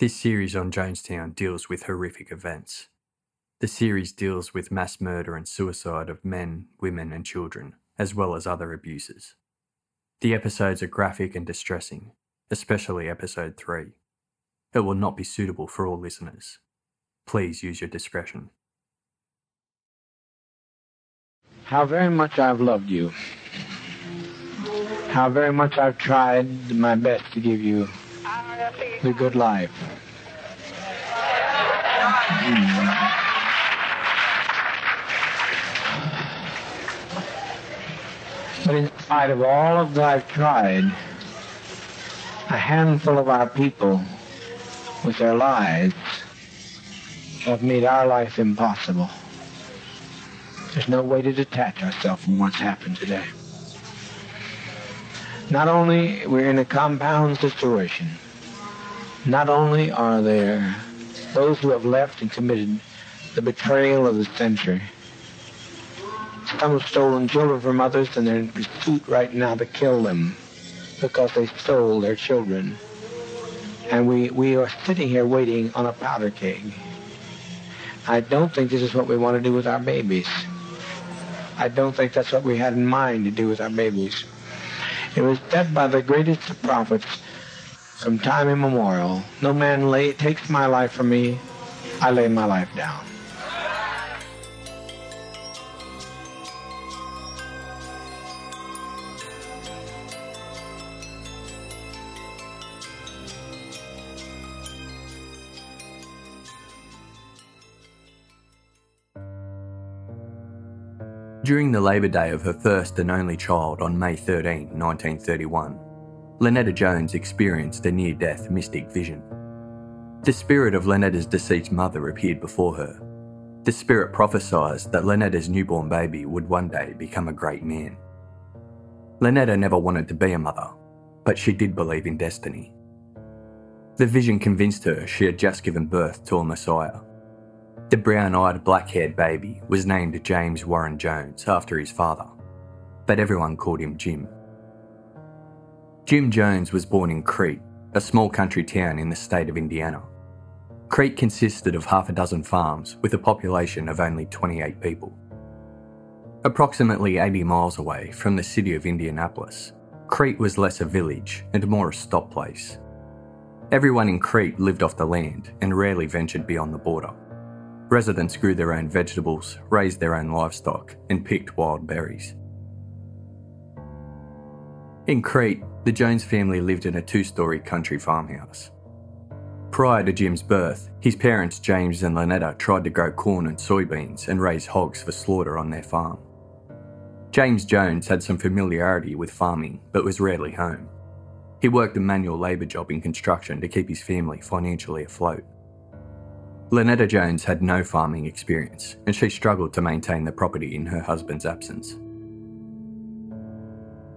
This series on Jonestown deals with horrific events. The series deals with mass murder and suicide of men, women, and children, as well as other abuses. The episodes are graphic and distressing, especially episode 3. It will not be suitable for all listeners. Please use your discretion. How very much I've loved you. How very much I've tried my best to give you the good life. Mm. But in spite of all of that I've tried, a handful of our people with their lives have made our life impossible. There's no way to detach ourselves from what's happened today. Not only we're in a compound situation, not only are there those who have left and committed the betrayal of the century, some have stolen children from others and they're in pursuit right now to kill them because they stole their children. And we, we are sitting here waiting on a powder keg. I don't think this is what we want to do with our babies. I don't think that's what we had in mind to do with our babies. It was said by the greatest of prophets from time immemorial, no man lay, takes my life from me, I lay my life down. During the Labour Day of her first and only child on May 13, 1931, Lynetta Jones experienced a near death mystic vision. The spirit of Lynetta's deceased mother appeared before her. The spirit prophesied that Lynetta's newborn baby would one day become a great man. Lynetta never wanted to be a mother, but she did believe in destiny. The vision convinced her she had just given birth to a Messiah. The brown eyed, black haired baby was named James Warren Jones after his father, but everyone called him Jim. Jim Jones was born in Crete, a small country town in the state of Indiana. Crete consisted of half a dozen farms with a population of only 28 people. Approximately 80 miles away from the city of Indianapolis, Crete was less a village and more a stop place. Everyone in Crete lived off the land and rarely ventured beyond the border. Residents grew their own vegetables, raised their own livestock, and picked wild berries. In Crete, the Jones family lived in a two story country farmhouse. Prior to Jim's birth, his parents James and Lynetta tried to grow corn and soybeans and raise hogs for slaughter on their farm. James Jones had some familiarity with farming but was rarely home. He worked a manual labour job in construction to keep his family financially afloat. Lynetta Jones had no farming experience, and she struggled to maintain the property in her husband's absence.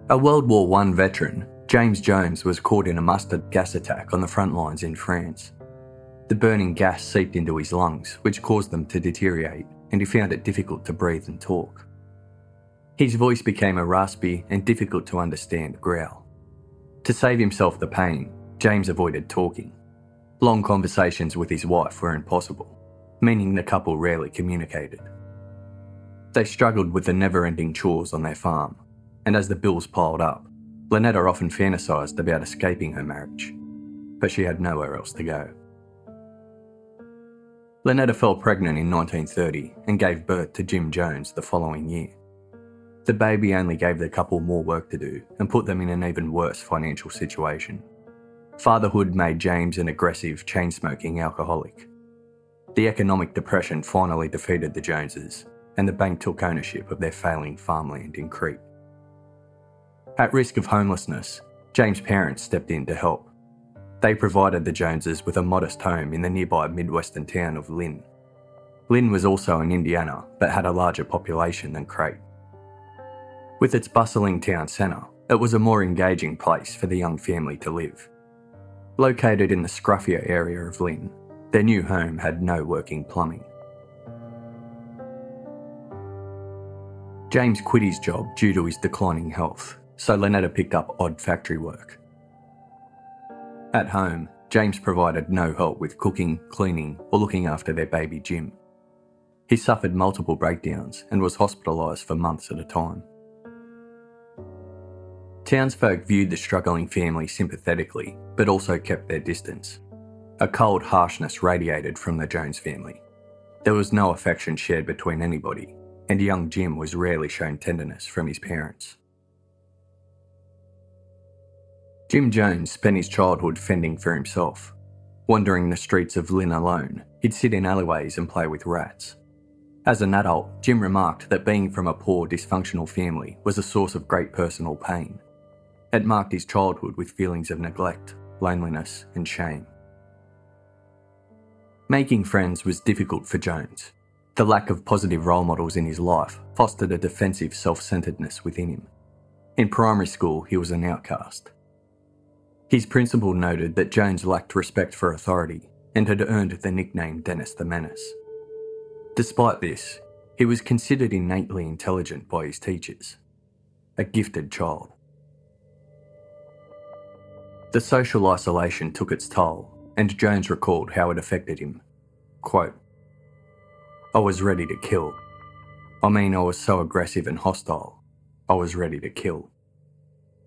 A World War I veteran, James Jones was caught in a mustard gas attack on the front lines in France. The burning gas seeped into his lungs, which caused them to deteriorate, and he found it difficult to breathe and talk. His voice became a raspy and difficult to understand growl. To save himself the pain, James avoided talking. Long conversations with his wife were impossible, meaning the couple rarely communicated. They struggled with the never ending chores on their farm, and as the bills piled up, Lynetta often fantasised about escaping her marriage, but she had nowhere else to go. Lynetta fell pregnant in 1930 and gave birth to Jim Jones the following year. The baby only gave the couple more work to do and put them in an even worse financial situation. Fatherhood made James an aggressive, chain smoking alcoholic. The economic depression finally defeated the Joneses, and the bank took ownership of their failing farmland in Crete. At risk of homelessness, James' parents stepped in to help. They provided the Joneses with a modest home in the nearby Midwestern town of Lynn. Lynn was also in Indiana, but had a larger population than Crete. With its bustling town centre, it was a more engaging place for the young family to live. Located in the scruffier area of Lynn, their new home had no working plumbing. James quit his job due to his declining health so Lynetta picked up odd factory work. At home, James provided no help with cooking, cleaning, or looking after their baby Jim. He suffered multiple breakdowns and was hospitalised for months at a time. Townsfolk viewed the struggling family sympathetically, but also kept their distance. A cold harshness radiated from the Jones family. There was no affection shared between anybody, and young Jim was rarely shown tenderness from his parents. Jim Jones spent his childhood fending for himself. Wandering the streets of Lynn alone, he'd sit in alleyways and play with rats. As an adult, Jim remarked that being from a poor, dysfunctional family was a source of great personal pain. It marked his childhood with feelings of neglect, loneliness, and shame. Making friends was difficult for Jones. The lack of positive role models in his life fostered a defensive self centeredness within him. In primary school, he was an outcast. His principal noted that Jones lacked respect for authority and had earned the nickname Dennis the Menace. Despite this, he was considered innately intelligent by his teachers, a gifted child. The social isolation took its toll, and Jones recalled how it affected him. Quote, I was ready to kill. I mean, I was so aggressive and hostile. I was ready to kill.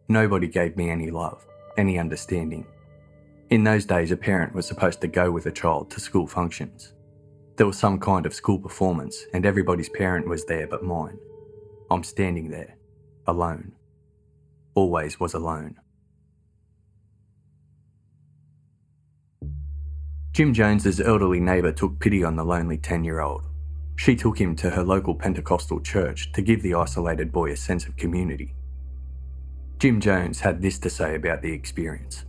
Nobody gave me any love any understanding. In those days, a parent was supposed to go with a child to school functions. There was some kind of school performance, and everybody's parent was there but mine. I'm standing there, alone. Always was alone. Jim Jones's elderly neighbour took pity on the lonely 10 year old. She took him to her local Pentecostal church to give the isolated boy a sense of community. Jim Jones had this to say about the experience.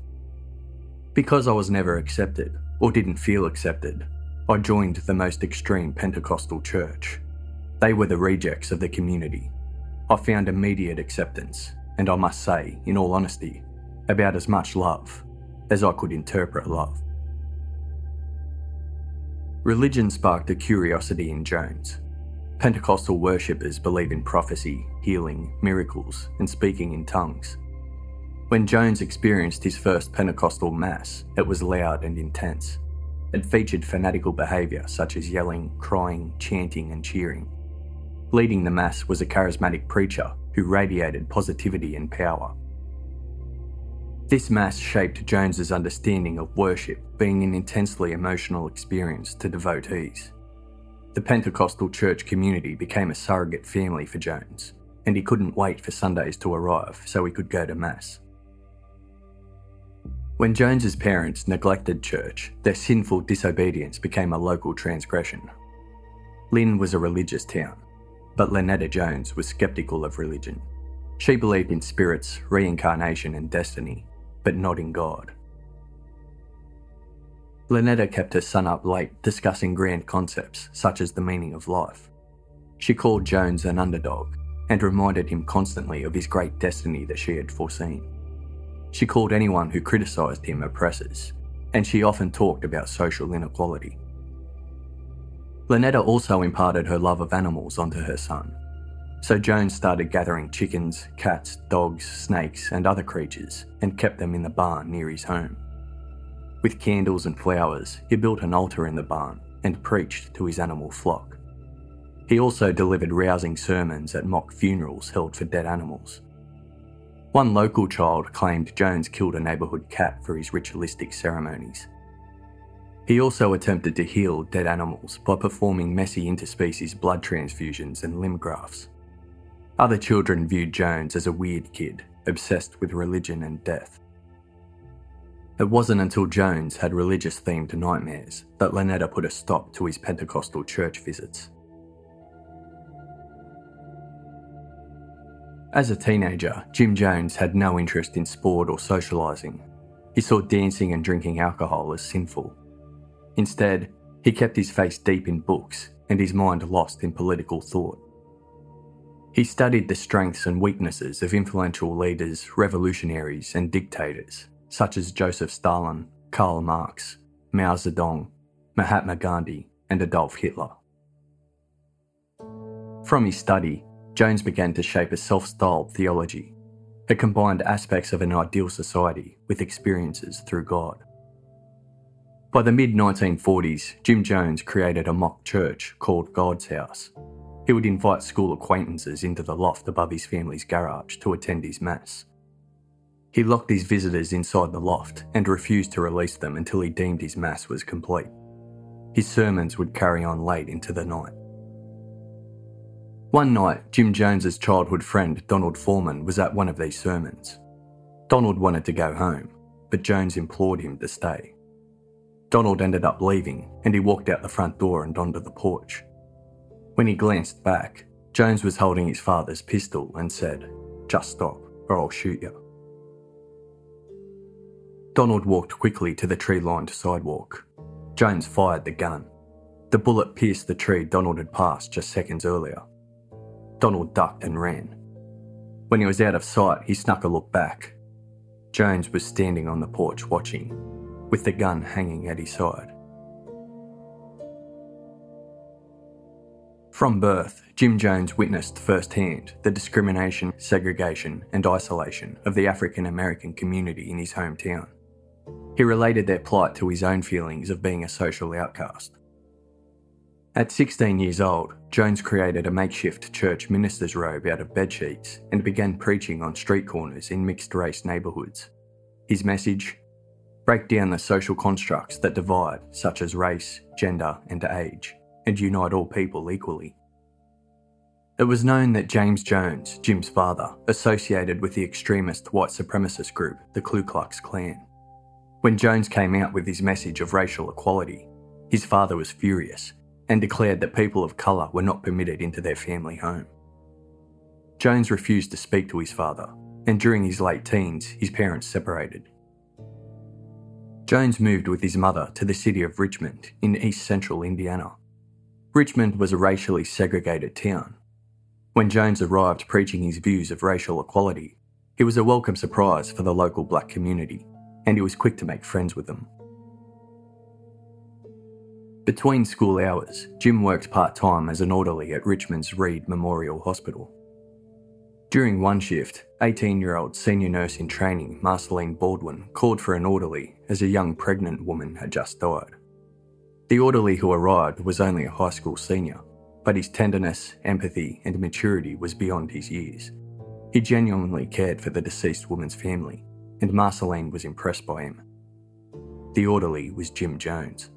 Because I was never accepted, or didn't feel accepted, I joined the most extreme Pentecostal church. They were the rejects of the community. I found immediate acceptance, and I must say, in all honesty, about as much love as I could interpret love. Religion sparked a curiosity in Jones. Pentecostal worshippers believe in prophecy, healing, miracles, and speaking in tongues. When Jones experienced his first Pentecostal Mass, it was loud and intense. It featured fanatical behaviour such as yelling, crying, chanting, and cheering. Leading the Mass was a charismatic preacher who radiated positivity and power. This Mass shaped Jones's understanding of worship being an intensely emotional experience to devotees. The Pentecostal church community became a surrogate family for Jones, and he couldn't wait for Sundays to arrive so he could go to Mass. When Jones's parents neglected church, their sinful disobedience became a local transgression. Lynn was a religious town, but Lynetta Jones was skeptical of religion. She believed in spirits, reincarnation, and destiny, but not in God. Lynetta kept her son up late discussing grand concepts such as the meaning of life. She called Jones an underdog and reminded him constantly of his great destiny that she had foreseen. She called anyone who criticised him oppressors, and she often talked about social inequality. Lynetta also imparted her love of animals onto her son, so Jones started gathering chickens, cats, dogs, snakes, and other creatures and kept them in the barn near his home. With candles and flowers, he built an altar in the barn and preached to his animal flock. He also delivered rousing sermons at mock funerals held for dead animals. One local child claimed Jones killed a neighbourhood cat for his ritualistic ceremonies. He also attempted to heal dead animals by performing messy interspecies blood transfusions and limb grafts. Other children viewed Jones as a weird kid, obsessed with religion and death. It wasn't until Jones had religious themed nightmares that Lynetta put a stop to his Pentecostal church visits. As a teenager, Jim Jones had no interest in sport or socialising. He saw dancing and drinking alcohol as sinful. Instead, he kept his face deep in books and his mind lost in political thought. He studied the strengths and weaknesses of influential leaders, revolutionaries, and dictators, such as Joseph Stalin, Karl Marx, Mao Zedong, Mahatma Gandhi, and Adolf Hitler. From his study, Jones began to shape a self styled theology that combined aspects of an ideal society with experiences through God. By the mid 1940s, Jim Jones created a mock church called God's House. He would invite school acquaintances into the loft above his family's garage to attend his Mass. He locked his visitors inside the loft and refused to release them until he deemed his Mass was complete. His sermons would carry on late into the night. One night, Jim Jones's childhood friend Donald Foreman was at one of these sermons. Donald wanted to go home, but Jones implored him to stay. Donald ended up leaving, and he walked out the front door and onto the porch. When he glanced back, Jones was holding his father's pistol and said, Just stop, or I'll shoot you. Donald walked quickly to the tree lined sidewalk. Jones fired the gun. The bullet pierced the tree Donald had passed just seconds earlier. Donald ducked and ran. When he was out of sight, he snuck a look back. Jones was standing on the porch watching, with the gun hanging at his side. From birth, Jim Jones witnessed firsthand the discrimination, segregation, and isolation of the African American community in his hometown. He related their plight to his own feelings of being a social outcast. At 16 years old, Jones created a makeshift church minister's robe out of bedsheets and began preaching on street corners in mixed race neighbourhoods. His message break down the social constructs that divide, such as race, gender, and age, and unite all people equally. It was known that James Jones, Jim's father, associated with the extremist white supremacist group, the Ku Klux Klan. When Jones came out with his message of racial equality, his father was furious and declared that people of colour were not permitted into their family home. Jones refused to speak to his father, and during his late teens, his parents separated. Jones moved with his mother to the city of Richmond in east central Indiana. Richmond was a racially segregated town. When Jones arrived preaching his views of racial equality, he was a welcome surprise for the local black community, and he was quick to make friends with them. Between school hours, Jim worked part time as an orderly at Richmond's Reid Memorial Hospital. During one shift, 18 year old senior nurse in training Marceline Baldwin called for an orderly as a young pregnant woman had just died. The orderly who arrived was only a high school senior, but his tenderness, empathy, and maturity was beyond his years. He genuinely cared for the deceased woman's family, and Marceline was impressed by him. The orderly was Jim Jones.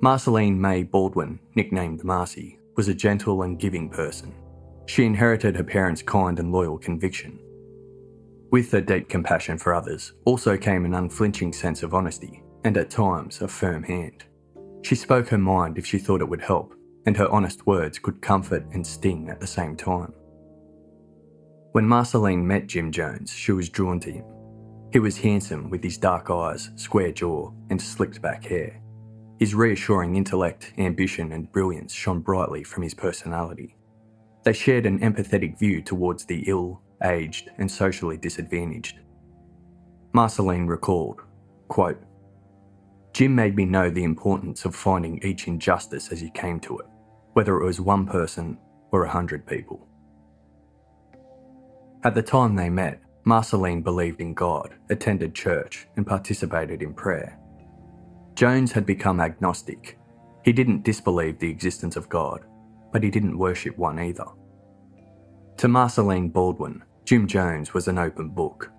Marceline May Baldwin, nicknamed Marcy, was a gentle and giving person. She inherited her parents' kind and loyal conviction. With her deep compassion for others also came an unflinching sense of honesty and at times a firm hand. She spoke her mind if she thought it would help, and her honest words could comfort and sting at the same time. When Marceline met Jim Jones, she was drawn to him. He was handsome with his dark eyes, square jaw, and slicked back hair. His reassuring intellect, ambition, and brilliance shone brightly from his personality. They shared an empathetic view towards the ill, aged, and socially disadvantaged. Marceline recalled, quote, Jim made me know the importance of finding each injustice as he came to it, whether it was one person or a hundred people. At the time they met, Marceline believed in God, attended church, and participated in prayer. Jones had become agnostic. He didn't disbelieve the existence of God, but he didn't worship one either. To Marceline Baldwin, Jim Jones was an open book.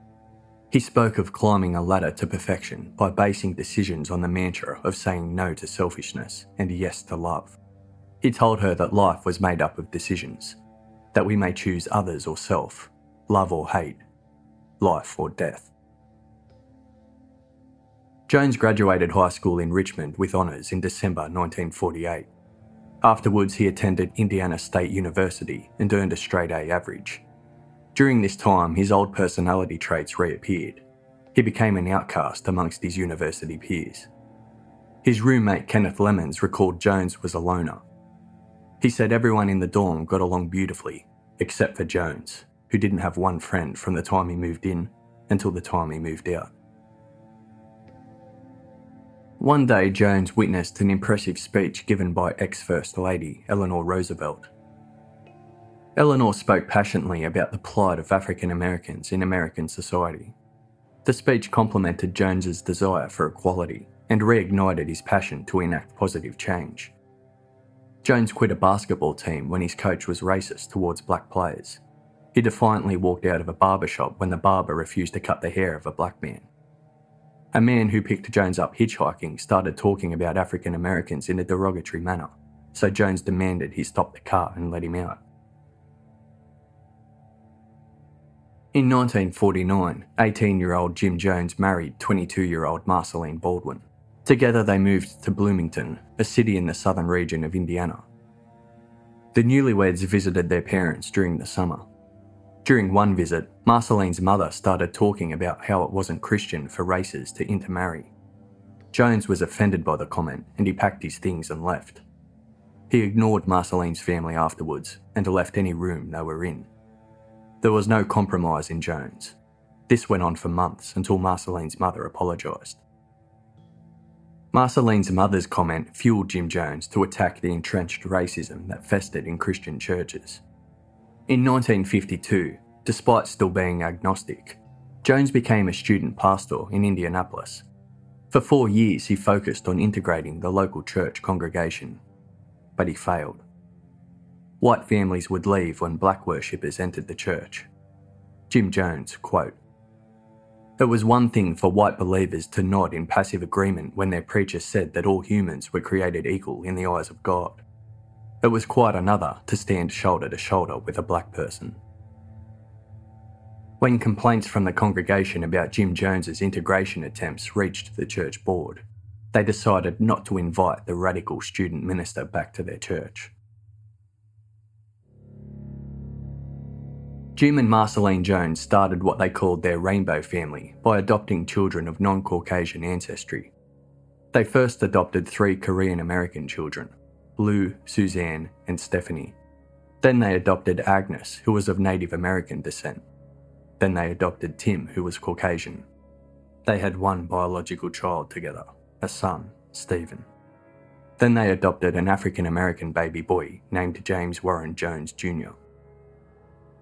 He spoke of climbing a ladder to perfection by basing decisions on the mantra of saying no to selfishness and yes to love. He told her that life was made up of decisions, that we may choose others or self, love or hate, life or death. Jones graduated high school in Richmond with honours in December 1948. Afterwards, he attended Indiana State University and earned a straight A average. During this time, his old personality traits reappeared. He became an outcast amongst his university peers. His roommate Kenneth Lemons recalled Jones was a loner. He said everyone in the dorm got along beautifully, except for Jones, who didn't have one friend from the time he moved in until the time he moved out. One day, Jones witnessed an impressive speech given by ex First Lady Eleanor Roosevelt. Eleanor spoke passionately about the plight of African Americans in American society. The speech complemented Jones's desire for equality and reignited his passion to enact positive change. Jones quit a basketball team when his coach was racist towards black players he defiantly walked out of a barber shop when the barber refused to cut the hair of a black man. A man who picked Jones up hitchhiking started talking about African Americans in a derogatory manner, so Jones demanded he stop the car and let him out. In 1949, 18 year old Jim Jones married 22 year old Marceline Baldwin. Together they moved to Bloomington, a city in the southern region of Indiana. The newlyweds visited their parents during the summer. During one visit, Marceline's mother started talking about how it wasn't Christian for races to intermarry. Jones was offended by the comment and he packed his things and left. He ignored Marceline's family afterwards and left any room they were in. There was no compromise in Jones. This went on for months until Marceline's mother apologised. Marceline's mother's comment fueled Jim Jones to attack the entrenched racism that festered in Christian churches. In 1952, despite still being agnostic, Jones became a student pastor in Indianapolis. For four years, he focused on integrating the local church congregation, but he failed. White families would leave when black worshippers entered the church. Jim Jones, quote, It was one thing for white believers to nod in passive agreement when their preacher said that all humans were created equal in the eyes of God. It was quite another to stand shoulder to shoulder with a black person. When complaints from the congregation about Jim Jones's integration attempts reached the church board, they decided not to invite the radical student minister back to their church. Jim and Marceline Jones started what they called their rainbow family by adopting children of non Caucasian ancestry. They first adopted three Korean American children Lou, Suzanne, and Stephanie. Then they adopted Agnes, who was of Native American descent. Then they adopted Tim, who was Caucasian. They had one biological child together, a son, Stephen. Then they adopted an African American baby boy named James Warren Jones Jr.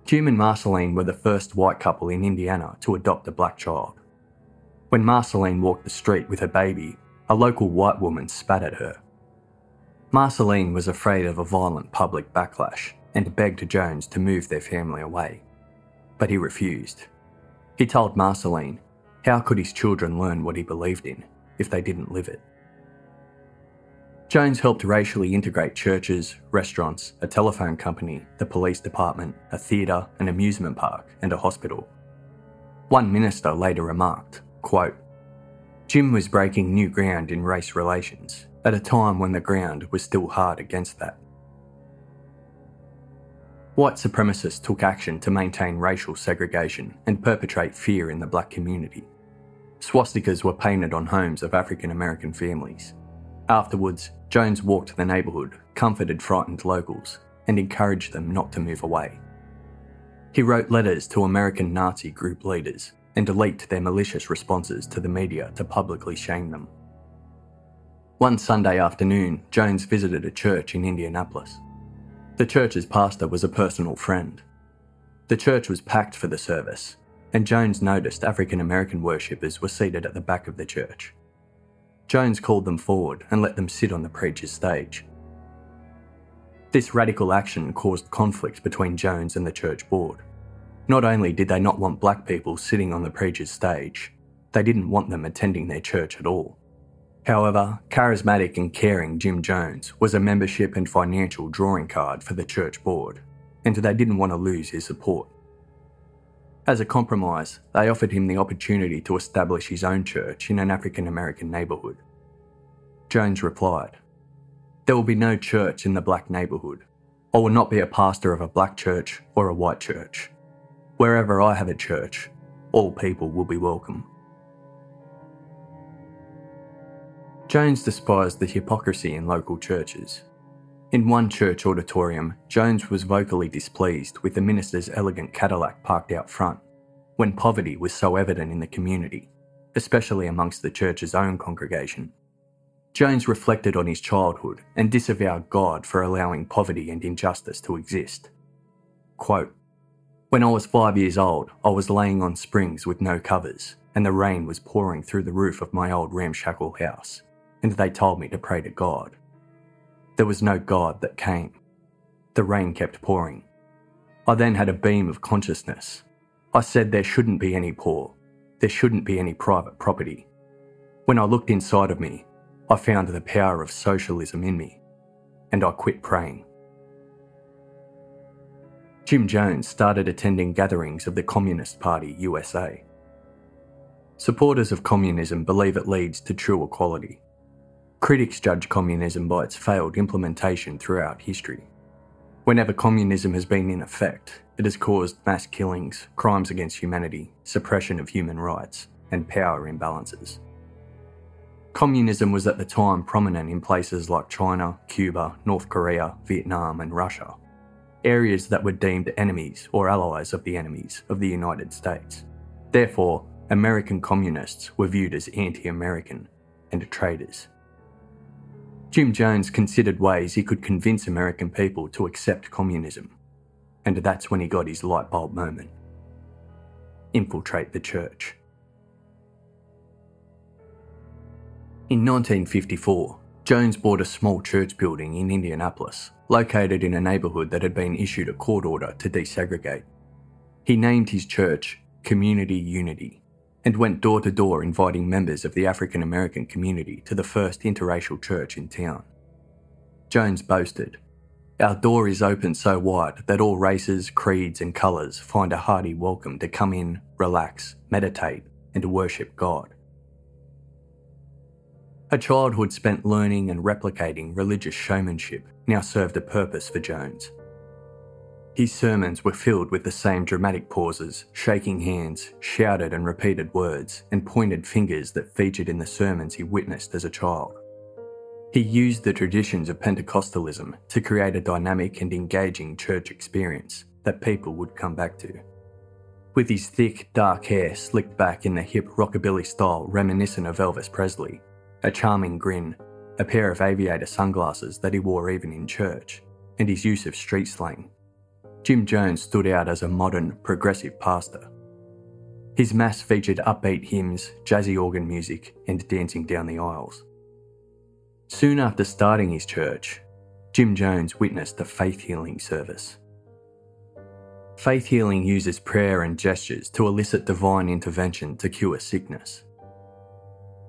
Jim and Marceline were the first white couple in Indiana to adopt a black child. When Marceline walked the street with her baby, a local white woman spat at her Marceline was afraid of a violent public backlash and begged Jones to move their family away. But he refused. He told Marceline how could his children learn what he believed in if they didn't live it? Jones helped racially integrate churches, restaurants, a telephone company, the police department, a theatre, an amusement park, and a hospital. One minister later remarked, quote, Jim was breaking new ground in race relations at a time when the ground was still hard against that. White supremacists took action to maintain racial segregation and perpetrate fear in the black community. Swastikas were painted on homes of African American families. Afterwards, Jones walked the neighbourhood, comforted frightened locals, and encouraged them not to move away. He wrote letters to American Nazi group leaders and leaked their malicious responses to the media to publicly shame them. One Sunday afternoon, Jones visited a church in Indianapolis. The church's pastor was a personal friend. The church was packed for the service, and Jones noticed African American worshippers were seated at the back of the church. Jones called them forward and let them sit on the preacher's stage. This radical action caused conflict between Jones and the church board. Not only did they not want black people sitting on the preacher's stage, they didn't want them attending their church at all. However, charismatic and caring Jim Jones was a membership and financial drawing card for the church board, and they didn't want to lose his support. As a compromise, they offered him the opportunity to establish his own church in an African American neighbourhood. Jones replied, there will be no church in the black neighbourhood. I will not be a pastor of a black church or a white church. Wherever I have a church, all people will be welcome. Jones despised the hypocrisy in local churches. In one church auditorium, Jones was vocally displeased with the minister's elegant Cadillac parked out front, when poverty was so evident in the community, especially amongst the church's own congregation. Jones reflected on his childhood and disavowed God for allowing poverty and injustice to exist. Quote, when I was five years old, I was laying on springs with no covers, and the rain was pouring through the roof of my old ramshackle house, and they told me to pray to God. There was no God that came. The rain kept pouring. I then had a beam of consciousness. I said there shouldn't be any poor. There shouldn't be any private property. When I looked inside of me, I found the power of socialism in me, and I quit praying. Jim Jones started attending gatherings of the Communist Party USA. Supporters of communism believe it leads to true equality. Critics judge communism by its failed implementation throughout history. Whenever communism has been in effect, it has caused mass killings, crimes against humanity, suppression of human rights, and power imbalances. Communism was at the time prominent in places like China, Cuba, North Korea, Vietnam, and Russia, areas that were deemed enemies or allies of the enemies of the United States. Therefore, American communists were viewed as anti American and traitors. Jim Jones considered ways he could convince American people to accept communism, and that's when he got his light bulb moment infiltrate the church. In 1954, Jones bought a small church building in Indianapolis, located in a neighbourhood that had been issued a court order to desegregate. He named his church Community Unity and went door to door inviting members of the African American community to the first interracial church in town. Jones boasted, Our door is open so wide that all races, creeds, and colours find a hearty welcome to come in, relax, meditate, and worship God. A childhood spent learning and replicating religious showmanship now served a purpose for Jones. His sermons were filled with the same dramatic pauses, shaking hands, shouted and repeated words, and pointed fingers that featured in the sermons he witnessed as a child. He used the traditions of Pentecostalism to create a dynamic and engaging church experience that people would come back to. With his thick, dark hair slicked back in the hip rockabilly style reminiscent of Elvis Presley, a charming grin, a pair of aviator sunglasses that he wore even in church, and his use of street slang. Jim Jones stood out as a modern, progressive pastor. His mass featured upbeat hymns, jazzy organ music, and dancing down the aisles. Soon after starting his church, Jim Jones witnessed a faith healing service. Faith healing uses prayer and gestures to elicit divine intervention to cure sickness.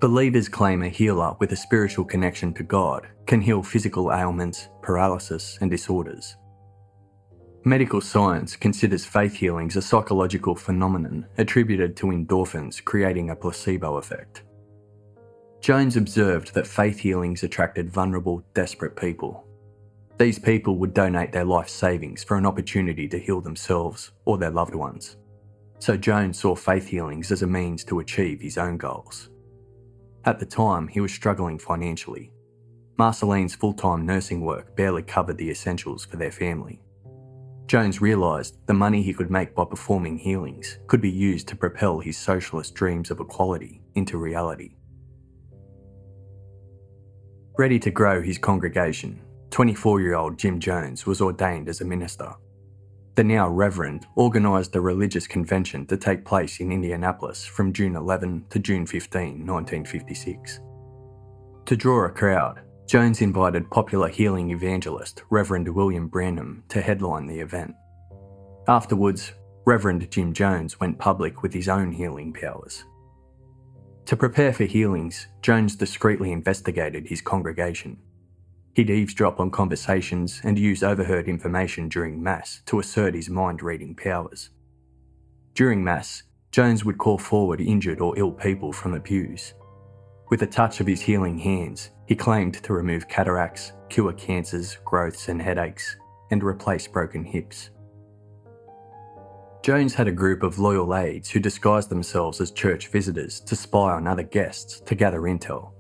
Believers claim a healer with a spiritual connection to God can heal physical ailments, paralysis, and disorders. Medical science considers faith healings a psychological phenomenon attributed to endorphins creating a placebo effect. Jones observed that faith healings attracted vulnerable, desperate people. These people would donate their life savings for an opportunity to heal themselves or their loved ones. So Jones saw faith healings as a means to achieve his own goals. At the time, he was struggling financially. Marceline's full time nursing work barely covered the essentials for their family. Jones realised the money he could make by performing healings could be used to propel his socialist dreams of equality into reality. Ready to grow his congregation, 24 year old Jim Jones was ordained as a minister. The now Reverend organised a religious convention to take place in Indianapolis from June 11 to June 15, 1956. To draw a crowd, Jones invited popular healing evangelist Reverend William Branham to headline the event. Afterwards, Reverend Jim Jones went public with his own healing powers. To prepare for healings, Jones discreetly investigated his congregation. He'd eavesdrop on conversations and use overheard information during Mass to assert his mind reading powers. During Mass, Jones would call forward injured or ill people from the pews. With a touch of his healing hands, he claimed to remove cataracts, cure cancers, growths, and headaches, and replace broken hips. Jones had a group of loyal aides who disguised themselves as church visitors to spy on other guests to gather intel.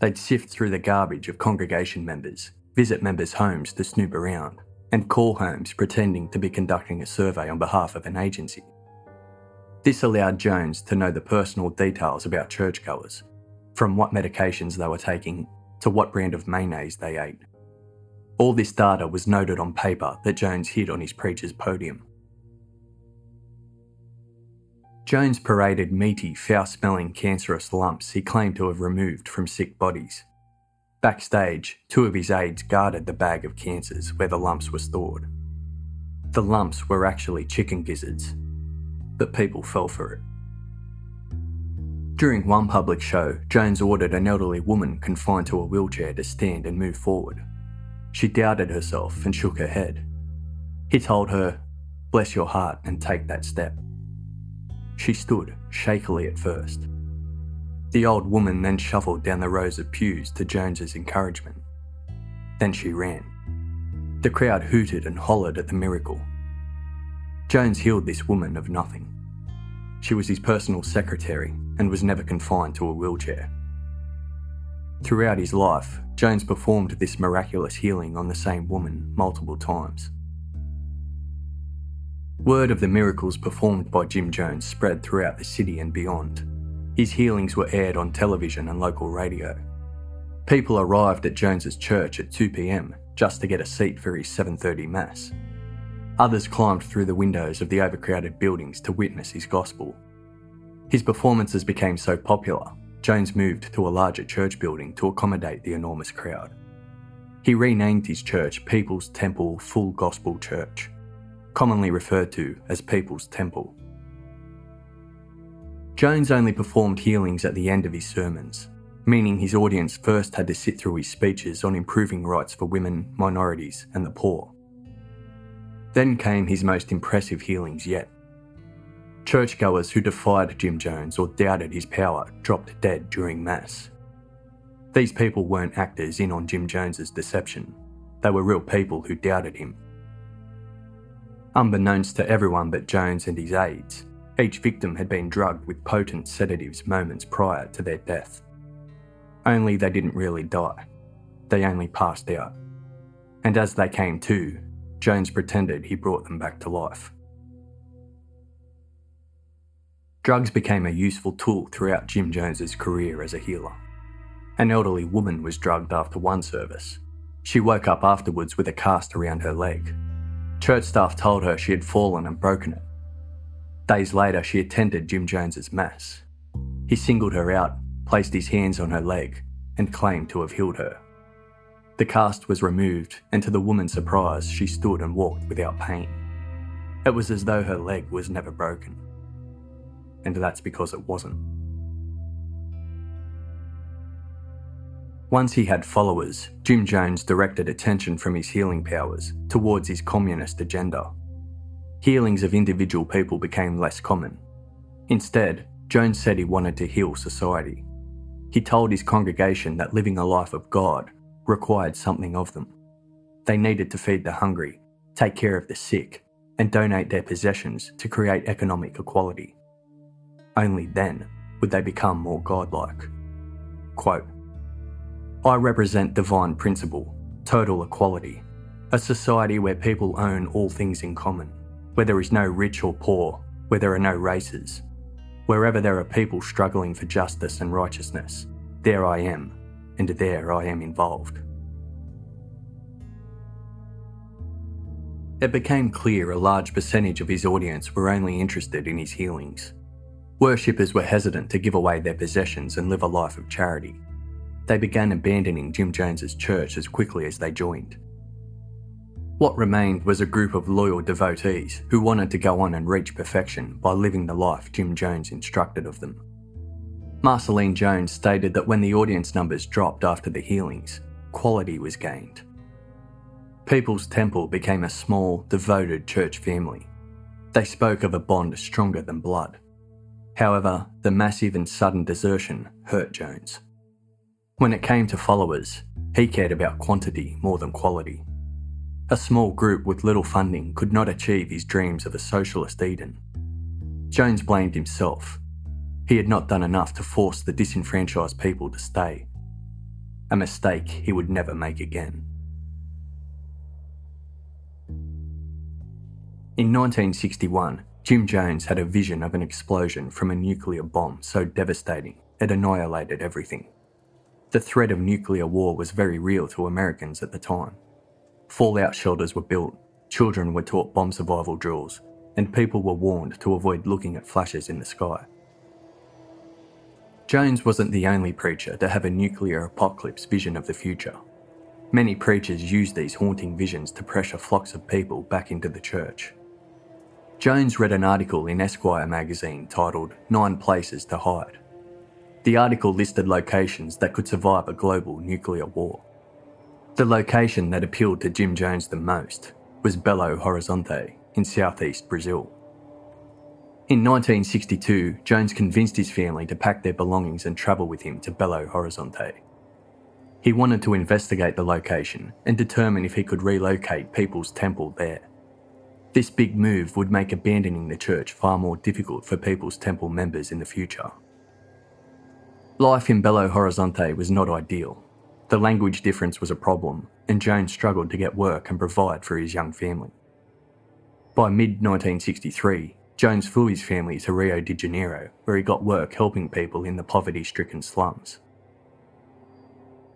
They'd sift through the garbage of congregation members, visit members' homes to snoop around, and call homes pretending to be conducting a survey on behalf of an agency. This allowed Jones to know the personal details about churchgoers, from what medications they were taking to what brand of mayonnaise they ate. All this data was noted on paper that Jones hid on his preacher's podium. Jones paraded meaty, foul smelling, cancerous lumps he claimed to have removed from sick bodies. Backstage, two of his aides guarded the bag of cancers where the lumps were stored. The lumps were actually chicken gizzards, but people fell for it. During one public show, Jones ordered an elderly woman confined to a wheelchair to stand and move forward. She doubted herself and shook her head. He told her, Bless your heart and take that step. She stood, shakily at first. The old woman then shuffled down the rows of pews to Jones's encouragement. Then she ran. The crowd hooted and hollered at the miracle. Jones healed this woman of nothing. She was his personal secretary and was never confined to a wheelchair. Throughout his life, Jones performed this miraculous healing on the same woman multiple times. Word of the miracles performed by Jim Jones spread throughout the city and beyond. His healings were aired on television and local radio. People arrived at Jones's church at 2 p.m. just to get a seat for his 7:30 mass. Others climbed through the windows of the overcrowded buildings to witness his gospel. His performances became so popular, Jones moved to a larger church building to accommodate the enormous crowd. He renamed his church People's Temple Full Gospel Church commonly referred to as People's Temple. Jones only performed healings at the end of his sermons, meaning his audience first had to sit through his speeches on improving rights for women, minorities, and the poor. Then came his most impressive healings yet. Churchgoers who defied Jim Jones or doubted his power dropped dead during Mass. These people weren't actors in on Jim Jones's deception, they were real people who doubted him Unbeknownst to everyone but Jones and his aides, each victim had been drugged with potent sedatives moments prior to their death. Only they didn't really die, they only passed out. And as they came to, Jones pretended he brought them back to life. Drugs became a useful tool throughout Jim Jones's career as a healer. An elderly woman was drugged after one service. She woke up afterwards with a cast around her leg Church staff told her she had fallen and broken it. Days later, she attended Jim Jones's mass. He singled her out, placed his hands on her leg, and claimed to have healed her. The cast was removed, and to the woman's surprise, she stood and walked without pain. It was as though her leg was never broken. And that's because it wasn't. Once he had followers, Jim Jones directed attention from his healing powers towards his communist agenda. Healings of individual people became less common. Instead, Jones said he wanted to heal society. He told his congregation that living a life of God required something of them. They needed to feed the hungry, take care of the sick, and donate their possessions to create economic equality. Only then would they become more godlike. Quote, I represent divine principle, total equality. A society where people own all things in common, where there is no rich or poor, where there are no races. Wherever there are people struggling for justice and righteousness, there I am, and there I am involved. It became clear a large percentage of his audience were only interested in his healings. Worshippers were hesitant to give away their possessions and live a life of charity. They began abandoning Jim Jones's church as quickly as they joined. What remained was a group of loyal devotees who wanted to go on and reach perfection by living the life Jim Jones instructed of them. Marceline Jones stated that when the audience numbers dropped after the healings, quality was gained. People's Temple became a small, devoted church family. They spoke of a bond stronger than blood. However, the massive and sudden desertion hurt Jones. When it came to followers, he cared about quantity more than quality. A small group with little funding could not achieve his dreams of a socialist Eden. Jones blamed himself. He had not done enough to force the disenfranchised people to stay. A mistake he would never make again. In 1961, Jim Jones had a vision of an explosion from a nuclear bomb so devastating it annihilated everything. The threat of nuclear war was very real to Americans at the time. Fallout shelters were built, children were taught bomb survival drills, and people were warned to avoid looking at flashes in the sky. Jones wasn't the only preacher to have a nuclear apocalypse vision of the future. Many preachers used these haunting visions to pressure flocks of people back into the church. Jones read an article in Esquire magazine titled Nine Places to Hide. The article listed locations that could survive a global nuclear war. The location that appealed to Jim Jones the most was Belo Horizonte in southeast Brazil. In 1962, Jones convinced his family to pack their belongings and travel with him to Belo Horizonte. He wanted to investigate the location and determine if he could relocate People's Temple there. This big move would make abandoning the church far more difficult for People's Temple members in the future. Life in Belo Horizonte was not ideal. The language difference was a problem, and Jones struggled to get work and provide for his young family. By mid 1963, Jones flew his family to Rio de Janeiro, where he got work helping people in the poverty stricken slums.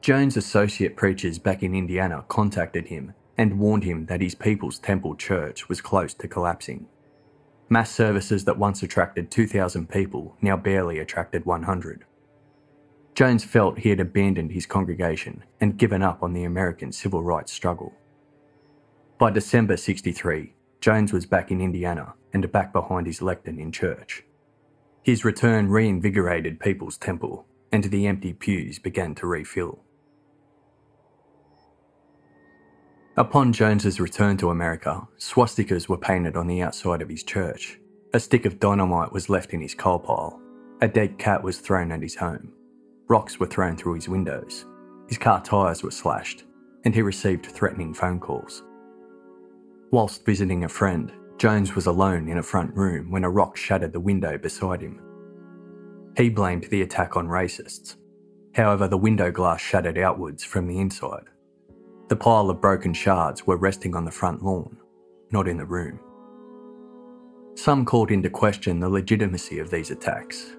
Jones' associate preachers back in Indiana contacted him and warned him that his People's Temple Church was close to collapsing. Mass services that once attracted 2,000 people now barely attracted 100. Jones felt he had abandoned his congregation and given up on the American civil rights struggle. By December 63, Jones was back in Indiana and back behind his lectern in church. His return reinvigorated People's Temple, and the empty pews began to refill. Upon Jones's return to America, swastikas were painted on the outside of his church. A stick of dynamite was left in his coal pile. A dead cat was thrown at his home. Rocks were thrown through his windows. His car tyres were slashed, and he received threatening phone calls. Whilst visiting a friend, Jones was alone in a front room when a rock shattered the window beside him. He blamed the attack on racists. However, the window glass shattered outwards from the inside. The pile of broken shards were resting on the front lawn, not in the room. Some called into question the legitimacy of these attacks.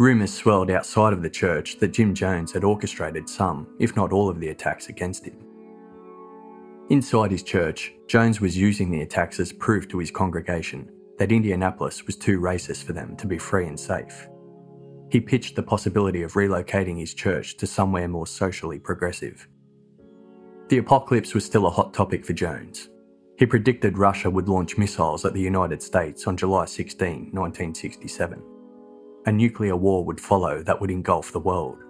Rumours swelled outside of the church that Jim Jones had orchestrated some, if not all, of the attacks against him. Inside his church, Jones was using the attacks as proof to his congregation that Indianapolis was too racist for them to be free and safe. He pitched the possibility of relocating his church to somewhere more socially progressive. The apocalypse was still a hot topic for Jones. He predicted Russia would launch missiles at the United States on July 16, 1967. A nuclear war would follow that would engulf the world.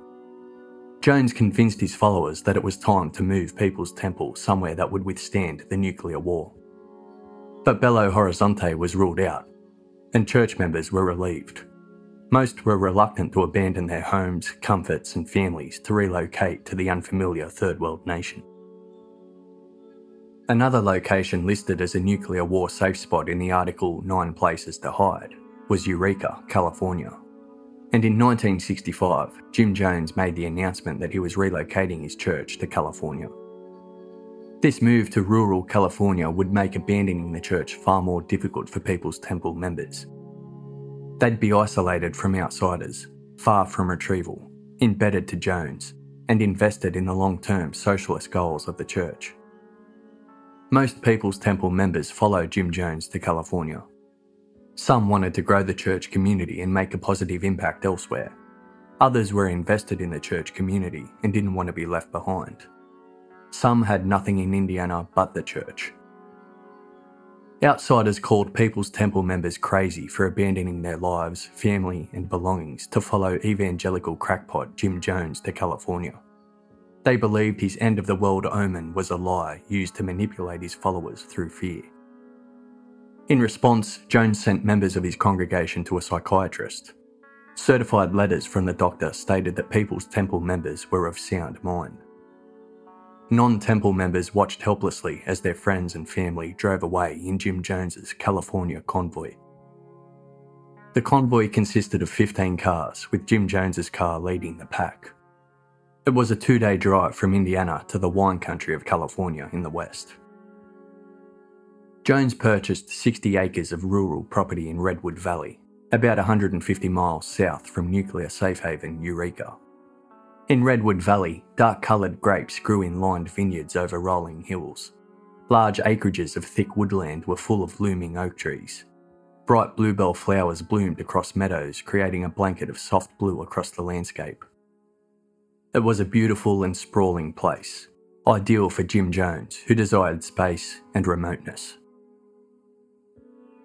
Jones convinced his followers that it was time to move People's Temple somewhere that would withstand the nuclear war. But Belo Horizonte was ruled out, and church members were relieved. Most were reluctant to abandon their homes, comforts, and families to relocate to the unfamiliar third world nation. Another location listed as a nuclear war safe spot in the article Nine Places to Hide was Eureka, California. And in 1965, Jim Jones made the announcement that he was relocating his church to California. This move to rural California would make abandoning the church far more difficult for People's Temple members. They'd be isolated from outsiders, far from retrieval, embedded to Jones, and invested in the long term socialist goals of the church. Most People's Temple members followed Jim Jones to California. Some wanted to grow the church community and make a positive impact elsewhere. Others were invested in the church community and didn't want to be left behind. Some had nothing in Indiana but the church. Outsiders called People's Temple members crazy for abandoning their lives, family, and belongings to follow evangelical crackpot Jim Jones to California. They believed his end of the world omen was a lie used to manipulate his followers through fear. In response, Jones sent members of his congregation to a psychiatrist. Certified letters from the doctor stated that People's Temple members were of sound mind. Non temple members watched helplessly as their friends and family drove away in Jim Jones's California convoy. The convoy consisted of 15 cars, with Jim Jones's car leading the pack. It was a two day drive from Indiana to the wine country of California in the west. Jones purchased 60 acres of rural property in Redwood Valley, about 150 miles south from nuclear safe haven Eureka. In Redwood Valley, dark coloured grapes grew in lined vineyards over rolling hills. Large acreages of thick woodland were full of looming oak trees. Bright bluebell flowers bloomed across meadows, creating a blanket of soft blue across the landscape. It was a beautiful and sprawling place, ideal for Jim Jones, who desired space and remoteness.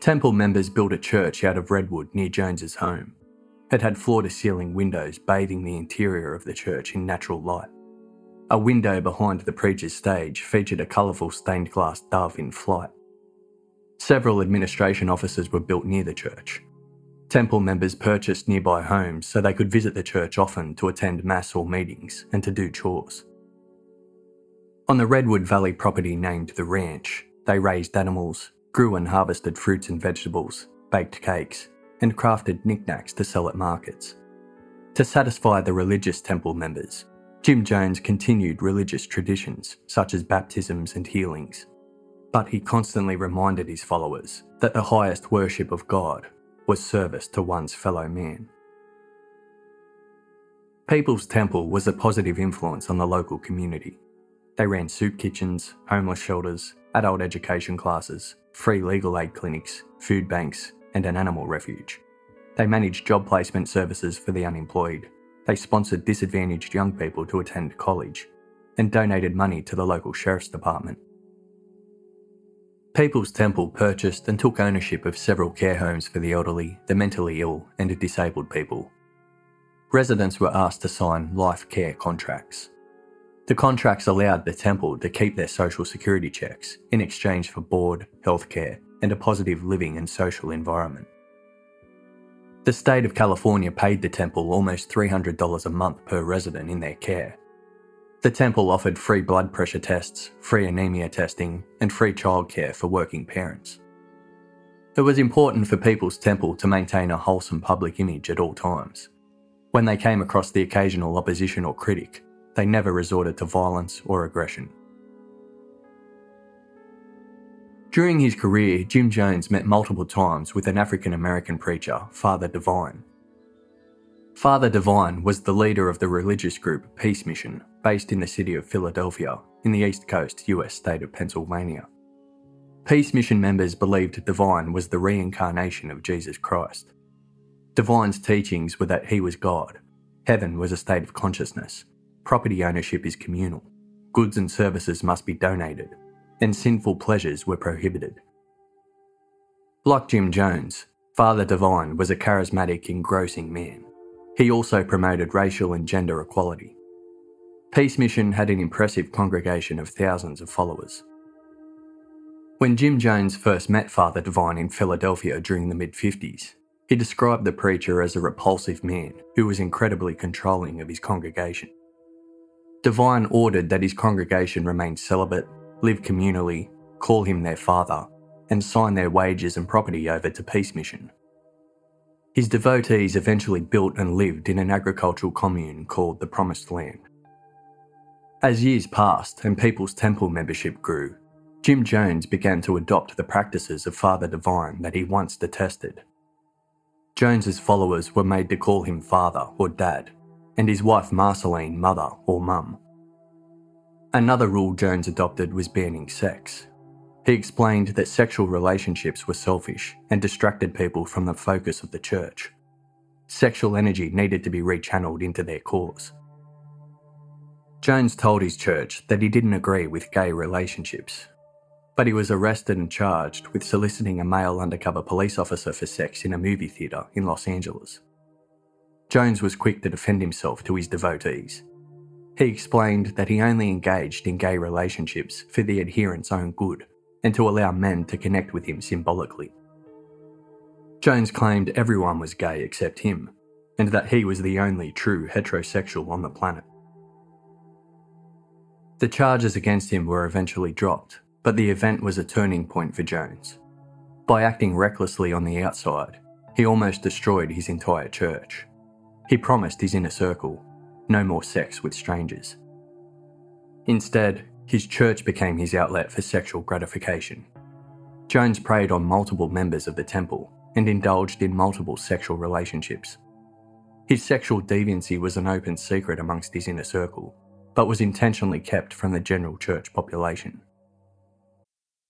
Temple members built a church out of redwood near Jones's home. It had floor to ceiling windows bathing the interior of the church in natural light. A window behind the preacher's stage featured a colourful stained glass dove in flight. Several administration offices were built near the church. Temple members purchased nearby homes so they could visit the church often to attend mass or meetings and to do chores. On the Redwood Valley property named the Ranch, they raised animals, grew and harvested fruits and vegetables, baked cakes, and crafted knickknacks to sell at markets. To satisfy the religious temple members, Jim Jones continued religious traditions such as baptisms and healings, but he constantly reminded his followers that the highest worship of God was service to one's fellow man. People's Temple was a positive influence on the local community. They ran soup kitchens, homeless shelters, adult education classes, free legal aid clinics, food banks, and an animal refuge. They managed job placement services for the unemployed. They sponsored disadvantaged young people to attend college and donated money to the local sheriff's department. People's Temple purchased and took ownership of several care homes for the elderly, the mentally ill, and disabled people. Residents were asked to sign life care contracts. The contracts allowed the temple to keep their social security checks in exchange for board, healthcare, and a positive living and social environment. The state of California paid the temple almost $300 a month per resident in their care. The temple offered free blood pressure tests, free anemia testing, and free childcare for working parents. It was important for People's Temple to maintain a wholesome public image at all times. When they came across the occasional opposition or critic, they never resorted to violence or aggression. During his career, Jim Jones met multiple times with an African American preacher, Father Divine. Father Divine was the leader of the religious group Peace Mission, based in the city of Philadelphia, in the East Coast US state of Pennsylvania. Peace Mission members believed Divine was the reincarnation of Jesus Christ. Divine's teachings were that he was God, heaven was a state of consciousness, property ownership is communal, goods and services must be donated, and sinful pleasures were prohibited. Like Jim Jones, Father Divine was a charismatic, engrossing man. He also promoted racial and gender equality. Peace Mission had an impressive congregation of thousands of followers. When Jim Jones first met Father Divine in Philadelphia during the mid 50s, he described the preacher as a repulsive man who was incredibly controlling of his congregation. Divine ordered that his congregation remain celibate live communally, call him their father, and sign their wages and property over to Peace Mission. His devotees eventually built and lived in an agricultural commune called the Promised Land. As years passed and People's Temple membership grew, Jim Jones began to adopt the practices of Father Divine that he once detested. Jones's followers were made to call him father or dad, and his wife Marceline mother or mum. Another rule Jones adopted was banning sex. He explained that sexual relationships were selfish and distracted people from the focus of the church. Sexual energy needed to be rechanneled into their cause. Jones told his church that he didn't agree with gay relationships but he was arrested and charged with soliciting a male undercover police officer for sex in a movie theatre in Los Angeles. Jones was quick to defend himself to his devotees. He explained that he only engaged in gay relationships for the adherents' own good and to allow men to connect with him symbolically. Jones claimed everyone was gay except him, and that he was the only true heterosexual on the planet. The charges against him were eventually dropped, but the event was a turning point for Jones. By acting recklessly on the outside, he almost destroyed his entire church. He promised his inner circle no more sex with strangers. Instead, his church became his outlet for sexual gratification. Jones preyed on multiple members of the temple and indulged in multiple sexual relationships. His sexual deviancy was an open secret amongst his inner circle, but was intentionally kept from the general church population.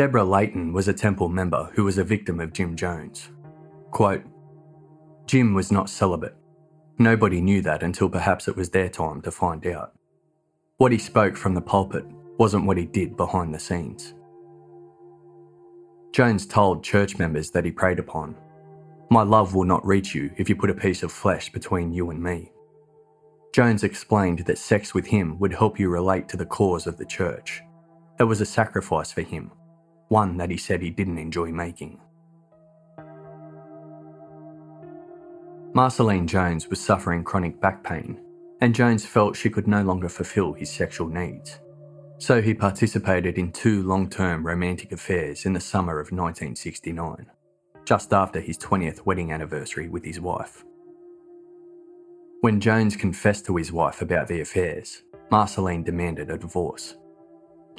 Deborah Layton was a Temple member who was a victim of Jim Jones. Quote, Jim was not celibate. Nobody knew that until perhaps it was their time to find out. What he spoke from the pulpit wasn't what he did behind the scenes. Jones told church members that he preyed upon, My love will not reach you if you put a piece of flesh between you and me. Jones explained that sex with him would help you relate to the cause of the church. It was a sacrifice for him one that he said he didn't enjoy making. Marceline Jones was suffering chronic back pain, and Jones felt she could no longer fulfill his sexual needs. So he participated in two long term romantic affairs in the summer of 1969, just after his 20th wedding anniversary with his wife. When Jones confessed to his wife about the affairs, Marceline demanded a divorce.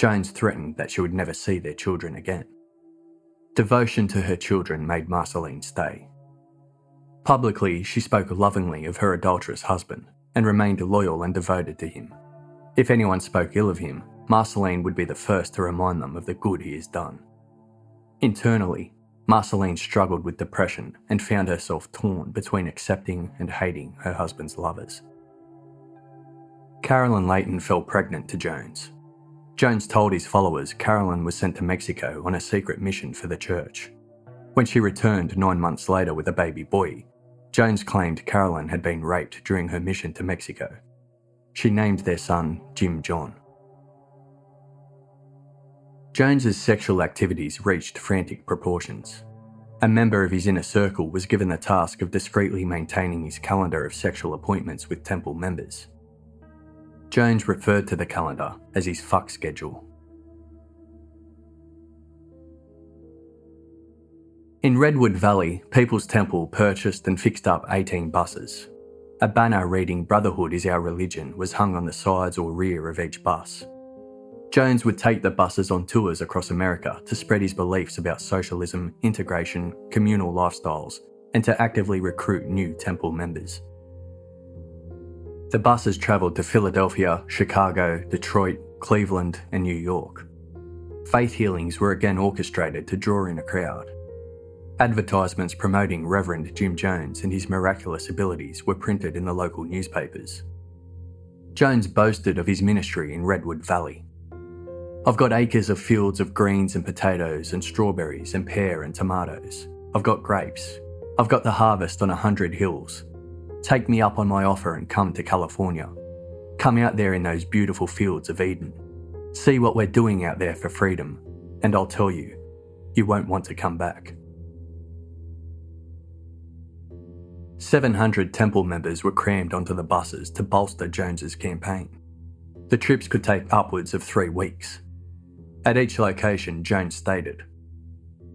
Jones threatened that she would never see their children again. Devotion to her children made Marceline stay. Publicly, she spoke lovingly of her adulterous husband and remained loyal and devoted to him. If anyone spoke ill of him, Marceline would be the first to remind them of the good he has done. Internally, Marceline struggled with depression and found herself torn between accepting and hating her husband's lovers. Carolyn Layton fell pregnant to Jones Jones told his followers Carolyn was sent to Mexico on a secret mission for the church. When she returned nine months later with a baby boy, Jones claimed Carolyn had been raped during her mission to Mexico. She named their son Jim John. Jones's sexual activities reached frantic proportions. A member of his inner circle was given the task of discreetly maintaining his calendar of sexual appointments with temple members. Jones referred to the calendar as his fuck schedule. In Redwood Valley, People's Temple purchased and fixed up 18 buses. A banner reading Brotherhood is our religion was hung on the sides or rear of each bus. Jones would take the buses on tours across America to spread his beliefs about socialism, integration, communal lifestyles, and to actively recruit new temple members. The buses travelled to Philadelphia, Chicago, Detroit, Cleveland, and New York. Faith healings were again orchestrated to draw in a crowd. Advertisements promoting Reverend Jim Jones and his miraculous abilities were printed in the local newspapers. Jones boasted of his ministry in Redwood Valley. I've got acres of fields of greens and potatoes and strawberries and pear and tomatoes. I've got grapes. I've got the harvest on a hundred hills. Take me up on my offer and come to California. Come out there in those beautiful fields of Eden. See what we're doing out there for freedom, and I'll tell you, you won't want to come back. 700 Temple members were crammed onto the buses to bolster Jones's campaign. The trips could take upwards of three weeks. At each location, Jones stated,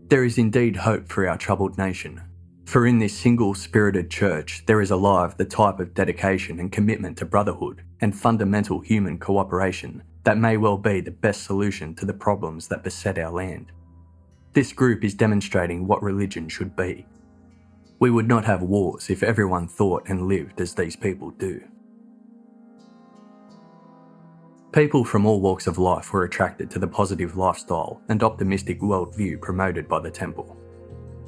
There is indeed hope for our troubled nation, for in this single spirited church there is alive the type of dedication and commitment to brotherhood and fundamental human cooperation that may well be the best solution to the problems that beset our land. This group is demonstrating what religion should be. We would not have wars if everyone thought and lived as these people do. People from all walks of life were attracted to the positive lifestyle and optimistic worldview promoted by the temple,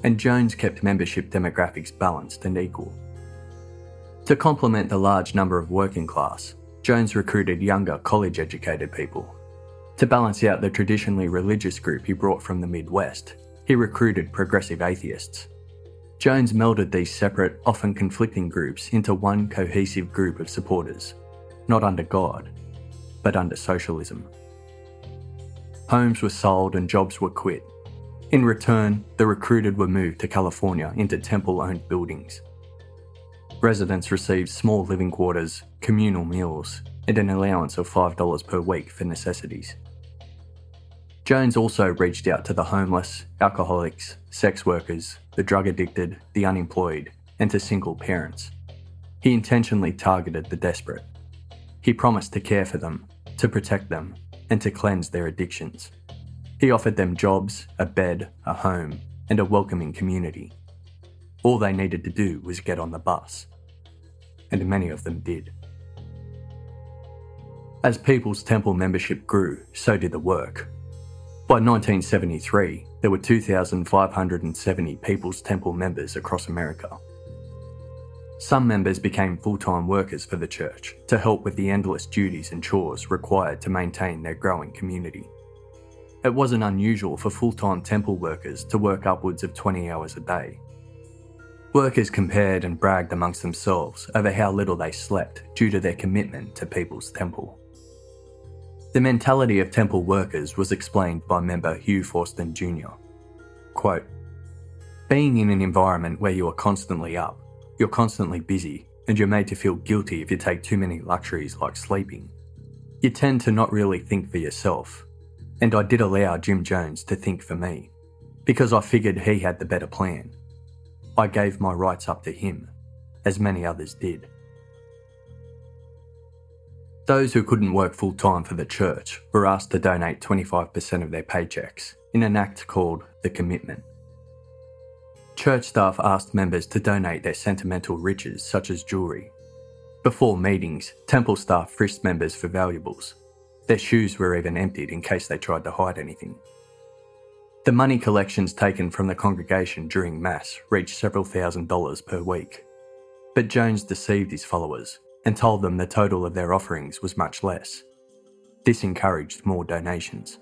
and Jones kept membership demographics balanced and equal. To complement the large number of working class, Jones recruited younger, college educated people. To balance out the traditionally religious group he brought from the Midwest, he recruited progressive atheists. Jones melded these separate, often conflicting groups into one cohesive group of supporters, not under God, but under socialism. Homes were sold and jobs were quit. In return, the recruited were moved to California into temple owned buildings. Residents received small living quarters, communal meals, and an allowance of $5 per week for necessities. Jones also reached out to the homeless, alcoholics, sex workers, the drug addicted, the unemployed, and to single parents. He intentionally targeted the desperate. He promised to care for them, to protect them, and to cleanse their addictions. He offered them jobs, a bed, a home, and a welcoming community. All they needed to do was get on the bus. And many of them did. As People's Temple membership grew, so did the work. By 1973, there were 2,570 People's Temple members across America. Some members became full time workers for the church to help with the endless duties and chores required to maintain their growing community. It wasn't unusual for full time temple workers to work upwards of 20 hours a day, Workers compared and bragged amongst themselves over how little they slept due to their commitment to People's Temple. The mentality of temple workers was explained by member Hue Fortson Jr. Quote, Being in an environment where you are constantly up, you're constantly busy, and you're made to feel guilty if you take too many luxuries like sleeping, you tend to not really think for yourself. And I did allow Jim Jones to think for me, because I figured he had the better plan I gave my rights up to him, as many others did. Those who couldn't work full time for the church were asked to donate 25% of their paychecks in an act called the Commitment. Church staff asked members to donate their sentimental riches, such as jewellery. Before meetings, temple staff frisked members for valuables. Their shoes were even emptied in case they tried to hide anything. The money collections taken from the congregation during Mass reached several thousand dollars per week. But Jones deceived his followers and told them the total of their offerings was much less. This encouraged more donations.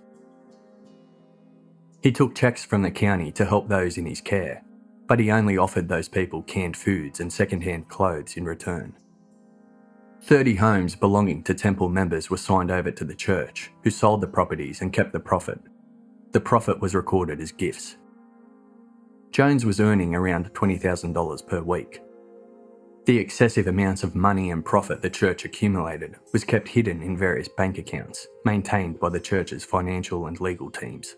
He took checks from the county to help those in his care, but he only offered those people canned foods and second-hand clothes in return. 30 homes belonging to temple members were signed over to the church, who sold the properties and kept the profit the profit was recorded as gifts. Jones was earning around $20,000 per week. The excessive amounts of money and profit the church accumulated was kept hidden in various bank accounts maintained by the church's financial and legal teams.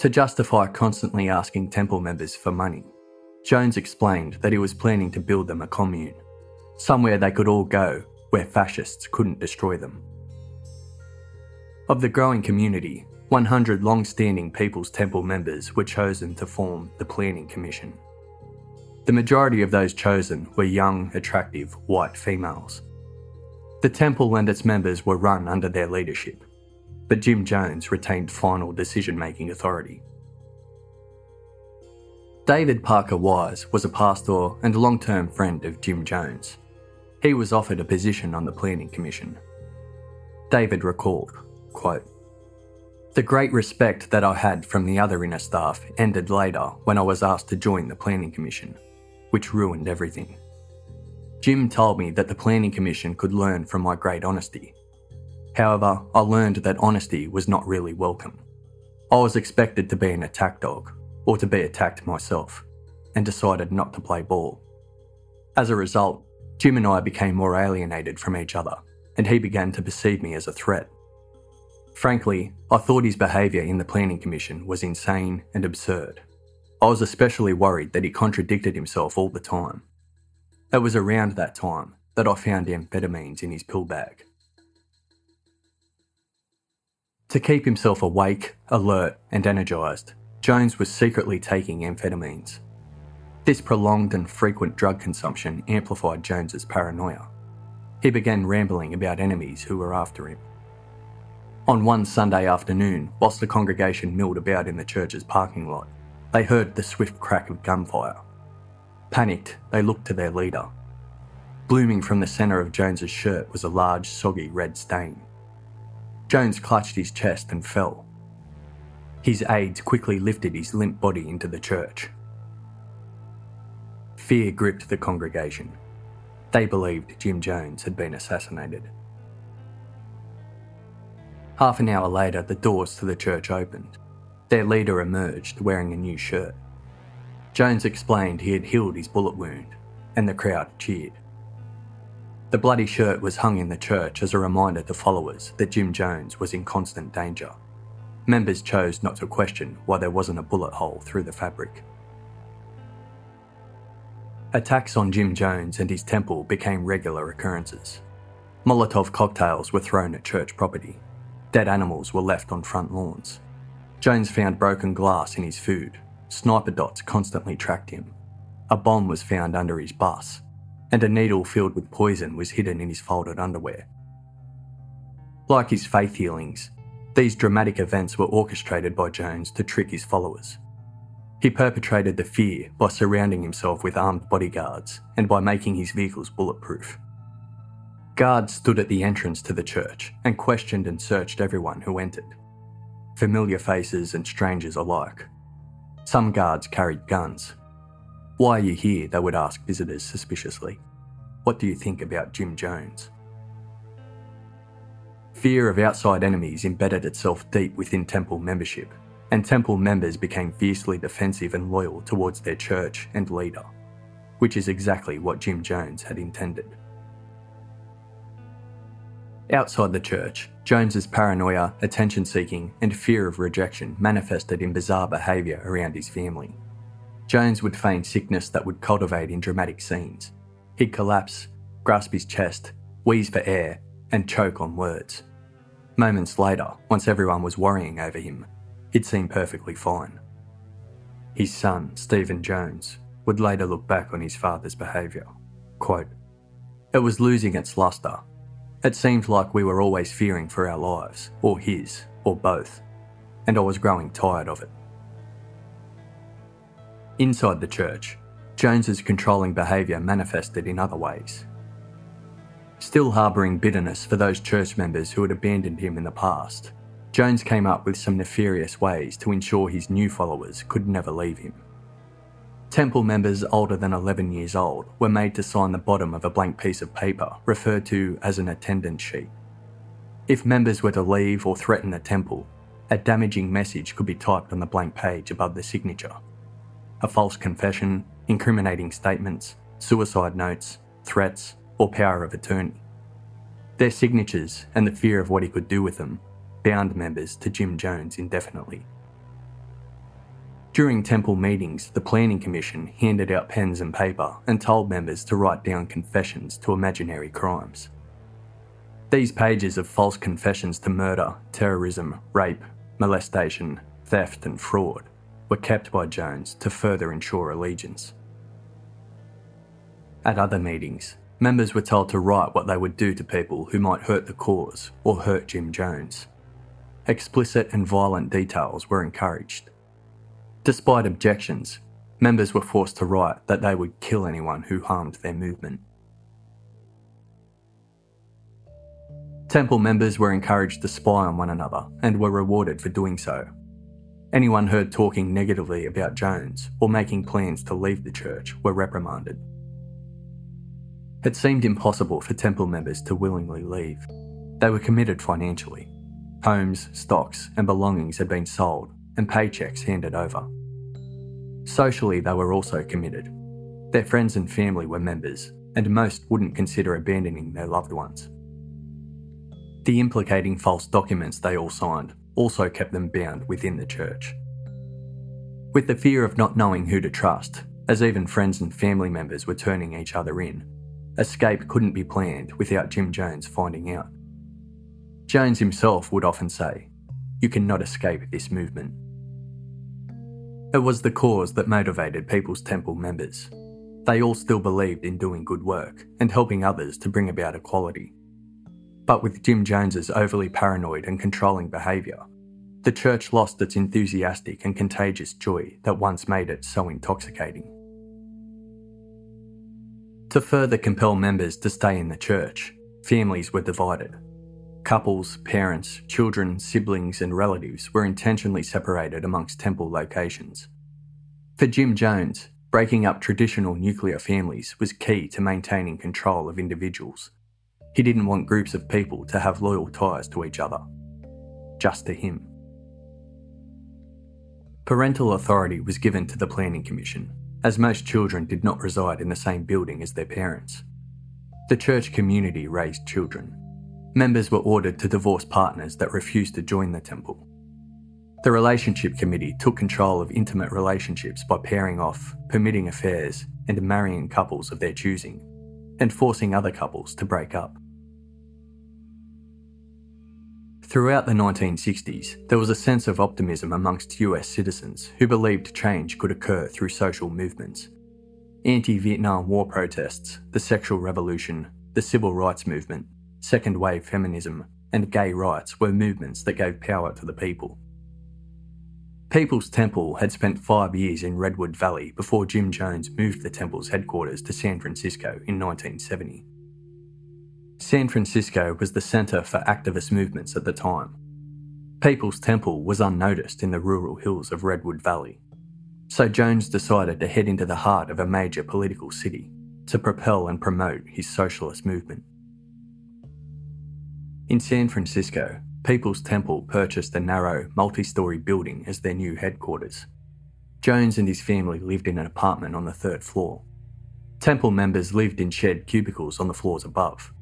To justify constantly asking temple members for money, Jones explained that he was planning to build them a commune, somewhere they could all go where fascists couldn't destroy them. Of the growing community, 100 long standing People's Temple members were chosen to form the Planning Commission. The majority of those chosen were young, attractive, white females. The temple and its members were run under their leadership, but Jim Jones retained final decision making authority. David Parker Wise was a pastor and long term friend of Jim Jones. He was offered a position on the Planning Commission. David recalled, quote, The great respect that I had from the other inner staff ended later when I was asked to join the Planning Commission, which ruined everything. Jim told me that the Planning Commission could learn from my great honesty. However, I learned that honesty was not really welcome. I was expected to be an attack dog, or to be attacked myself, and decided not to play ball. As a result, Jim and I became more alienated from each other, and he began to perceive me as a threat. Frankly, I thought his behaviour in the Planning Commission was insane and absurd. I was especially worried that he contradicted himself all the time. It was around that time that I found amphetamines in his pill bag. To keep himself awake, alert, and energised, Jones was secretly taking amphetamines. This prolonged and frequent drug consumption amplified Jones's paranoia. He began rambling about enemies who were after him. On one Sunday afternoon, whilst the congregation milled about in the church's parking lot, they heard the swift crack of gunfire. Panicked, they looked to their leader. Blooming from the centre of Jones's shirt was a large, soggy red stain. Jones clutched his chest and fell. His aides quickly lifted his limp body into the church. Fear gripped the congregation. They believed Jim Jones had been assassinated. Half an hour later, the doors to the church opened. Their leader emerged wearing a new shirt. Jones explained he had healed his bullet wound, and the crowd cheered. The bloody shirt was hung in the church as a reminder to followers that Jim Jones was in constant danger. Members chose not to question why there wasn't a bullet hole through the fabric. Attacks on Jim Jones and his temple became regular occurrences. Molotov cocktails were thrown at church property. Dead animals were left on front lawns. Jones found broken glass in his food Sniper dots constantly tracked him. A bomb was found under his bus, and a needle filled with poison was hidden in his folded underwear. Like his faith healings, these dramatic events were orchestrated by Jones to trick his followers. He perpetrated the fear by surrounding himself with armed bodyguards and by making his vehicles bulletproof. Guards stood at the entrance to the church and questioned and searched everyone who entered, familiar faces and strangers alike. Some guards carried guns. Why are you here? They would ask visitors suspiciously. What do you think about Jim Jones? Fear of outside enemies embedded itself deep within Temple membership, and Temple members became fiercely defensive and loyal towards their church and leader, which is exactly what Jim Jones had intended. Outside the church, Jones's paranoia, attention seeking, and fear of rejection manifested in bizarre behaviour around his family. Jones would feign sickness that would cultivate in dramatic scenes. He'd collapse, grasp his chest, wheeze for air, and choke on words. Moments later, once everyone was worrying over him, he'd seem perfectly fine. His son, Stephan Jones, would later look back on his father's behaviour. Quote, It was losing its lustre it seemed like we were always fearing for our lives, or his, or both, and I was growing tired of it. Inside the church, Jones's controlling behaviour manifested in other ways. Still harbouring bitterness for those church members who had abandoned him in the past, Jones came up with some nefarious ways to ensure his new followers could never leave him. Temple members older than 11 years old were made to sign the bottom of a blank piece of paper referred to as an attendance sheet. If members were to leave or threaten the temple, a damaging message could be typed on the blank page above the signature. A false confession, incriminating statements, suicide notes, threats, or power of attorney. Their signatures and the fear of what he could do with them bound members to Jim Jones indefinitely. During temple meetings, the Planning Commission handed out pens and paper and told members to write down confessions to imaginary crimes. These pages of false confessions to murder, terrorism, rape, molestation, theft, and fraud were kept by Jones to further ensure allegiance. At other meetings, members were told to write what they would do to people who might hurt the cause or hurt Jim Jones. Explicit and violent details were encouraged. Despite objections, members were forced to write that they would kill anyone who harmed their movement. Temple members were encouraged to spy on one another and were rewarded for doing so. Anyone heard talking negatively about Jones or making plans to leave the church were reprimanded. It seemed impossible for Temple members to willingly leave. They were committed financially. Homes, stocks, and belongings had been sold and paychecks handed over. Socially, they were also committed. Their friends and family were members, and most wouldn't consider abandoning their loved ones. The implicating false documents they all signed also kept them bound within the church. With the fear of not knowing who to trust, as even friends and family members were turning each other in, escape couldn't be planned without Jim Jones finding out. Jones himself would often say, You cannot escape this movement. It was the cause that motivated People's Temple members. They all still believed in doing good work and helping others to bring about equality. But with Jim Jones's overly paranoid and controlling behaviour, the church lost its enthusiastic and contagious joy that once made it so intoxicating. To further compel members to stay in the church, families were divided. Couples, parents, children, siblings, and relatives were intentionally separated amongst temple locations. For Jim Jones, breaking up traditional nuclear families was key to maintaining control of individuals he didn't want groups of people to have loyal ties to each other, just to him. Parental authority was given to the Planning Commission, as most children did not reside in the same building as their parents. The church community raised children. Members were ordered to divorce partners that refused to join the temple. The Relationship Committee took control of intimate relationships by pairing off, permitting affairs, and marrying couples of their choosing, and forcing other couples to break up. Throughout the 1960s, there was a sense of optimism amongst US citizens who believed change could occur through social movements. Anti Vietnam War protests, the sexual revolution, the civil rights movement, second wave feminism, and gay rights were movements that gave power to the people. People's Temple had spent five years in Redwood Valley before Jim Jones moved the temple's headquarters to San Francisco in 1970. San Francisco was the centre for activist movements at the time. People's Temple was unnoticed in the rural hills of Redwood Valley. So Jones decided to head into the heart of a major political city to propel and promote his socialist movement. In San Francisco, People's Temple purchased a narrow, multi story building as their new headquarters. Jones and his family lived in an apartment on the third floor. Temple members lived in shed cubicles on the floors above.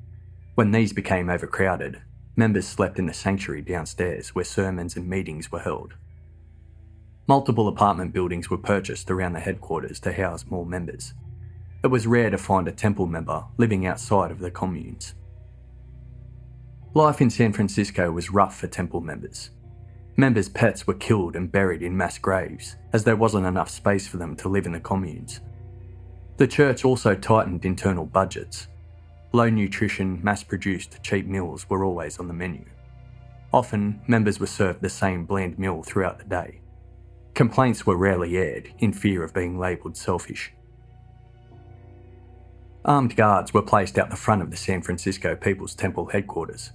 When these became overcrowded, members slept in the sanctuary downstairs where sermons and meetings were held. Multiple apartment buildings were purchased around the headquarters to house more members. It was rare to find a temple member living outside of the communes. Life in San Francisco was rough for temple members. Members' pets were killed and buried in mass graves, as there wasn't enough space for them to live in the communes. The church also tightened internal budgets, Low nutrition, mass produced, cheap meals were always on the menu. Often, members were served the same bland meal throughout the day. Complaints were rarely aired in fear of being labelled selfish. Armed guards were placed out the front of the San Francisco People's Temple headquarters.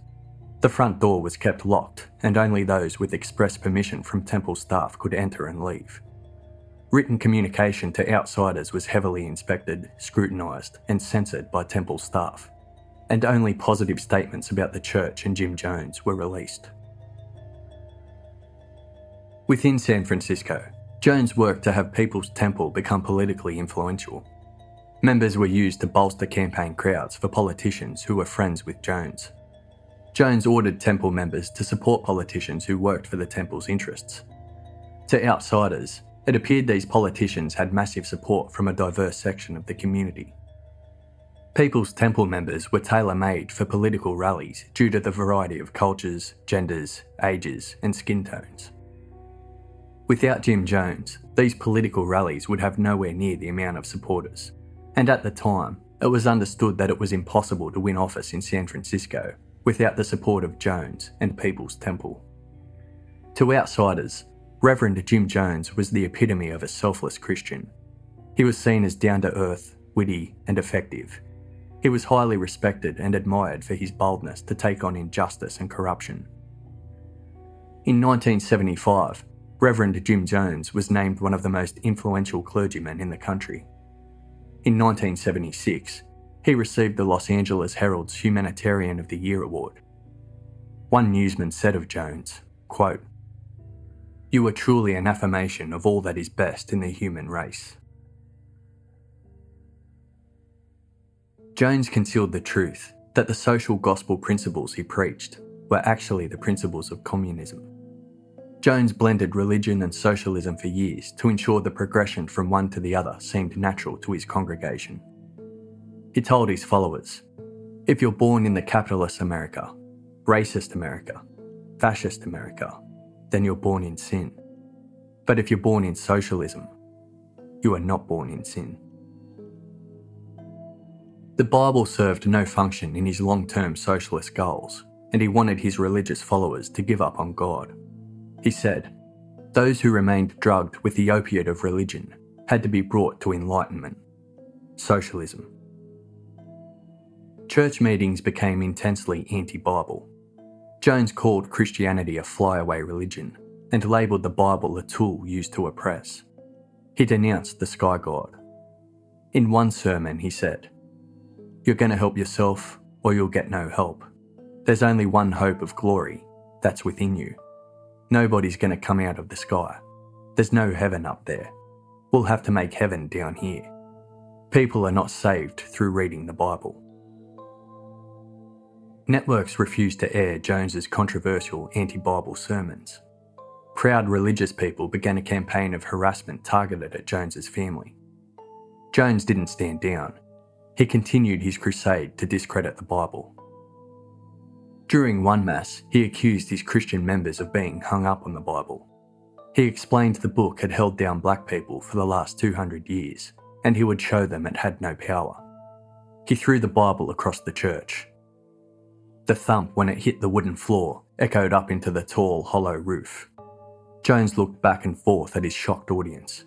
The front door was kept locked, and only those with express permission from temple staff could enter and leave. Written communication to outsiders was heavily inspected, scrutinised, and censored by temple staff, and only positive statements about the church and Jim Jones were released. Within San Francisco, Jones worked to have People's Temple become politically influential. Members were used to bolster campaign crowds for politicians who were friends with Jones. Jones ordered Temple members to support politicians who worked for the Temple's interests. To outsiders, it appeared these politicians had massive support from a diverse section of the community. People's Temple members were tailor made for political rallies due to the variety of cultures, genders, ages, and skin tones. Without Jim Jones, these political rallies would have nowhere near the amount of supporters, and at the time, it was understood that it was impossible to win office in San Francisco without the support of Jones and People's Temple. To outsiders, Reverend Jim Jones was the epitome of a selfless Christian. He was seen as down to earth, witty, and effective. He was highly respected and admired for his boldness to take on injustice and corruption. In 1975, Reverend Jim Jones was named one of the most influential clergymen in the country. In 1976, he received the Los Angeles Herald's Humanitarian of the Year award. One newsman said of Jones, quote, You are truly an affirmation of all that is best in the human race. Jones concealed the truth that the social gospel principles he preached were actually the principles of communism. Jones blended religion and socialism for years to ensure the progression from one to the other seemed natural to his congregation. He told his followers if you're born in the capitalist America, racist America, fascist America, then you're born in sin. But if you're born in socialism, you are not born in sin. The Bible served no function in his long term socialist goals, and he wanted his religious followers to give up on God. He said, Those who remained drugged with the opiate of religion had to be brought to enlightenment, socialism. Church meetings became intensely anti Bible. Jones called Christianity a flyaway religion and labelled the Bible a tool used to oppress. He denounced the sky god. In one sermon, he said, You're going to help yourself or you'll get no help. There's only one hope of glory that's within you. Nobody's going to come out of the sky. There's no heaven up there. We'll have to make heaven down here. People are not saved through reading the Bible. Networks refused to air Jones's controversial anti-Bible sermons. Proud religious people began a campaign of harassment targeted at Jones's family. Jones didn't stand down. He continued his crusade to discredit the Bible. During one Mass, he accused his Christian members of being hung up on the Bible. He explained the book had held down black people for the last 200 years, and he would show them it had no power. He threw the Bible across the church. The thump when it hit the wooden floor echoed up into the tall, hollow roof. Jones looked back and forth at his shocked audience.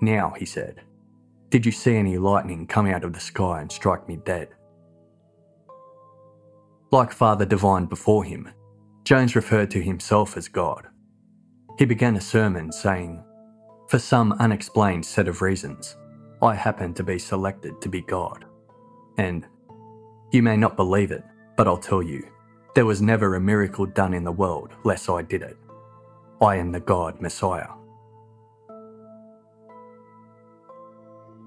Now, he said, did you see any lightning come out of the sky and strike me dead? Like Father Divine before him, Jones referred to himself as God. He began a sermon saying, For some unexplained set of reasons, I happen to be selected to be God. And, You may not believe it, but I'll tell you, there was never a miracle done in the world less I did it. I am the God Messiah.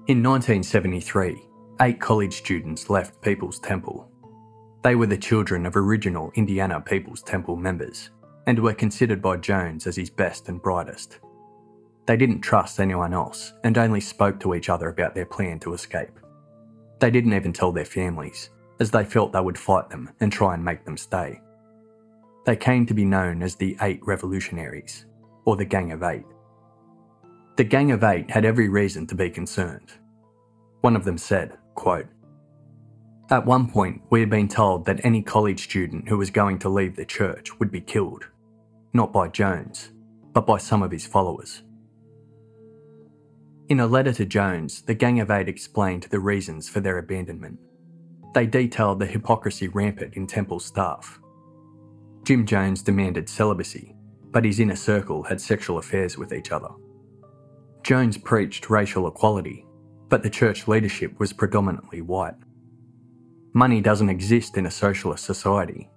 In 1973, eight college students left People's Temple they were the children of original Indiana People's Temple members and were considered by Jones as his best and brightest. They didn't trust anyone else and only spoke to each other about their plan to escape. They didn't even tell their families, as they felt they would fight them and try and make them stay. They came to be known as the Eight Revolutionaries, or the Gang of Eight. The Gang of Eight had every reason to be concerned. One of them said, quote, at one point, we had been told that any college student who was going to leave the church would be killed, not by Jones, but by some of his followers. In a letter to Jones, the Gang of Eight explained the reasons for their abandonment. They detailed the hypocrisy rampant in Temple staff. Jim Jones demanded celibacy, but his inner circle had sexual affairs with each other. Jones preached racial equality, but the church leadership was predominantly white. Money doesn't exist in a socialist society,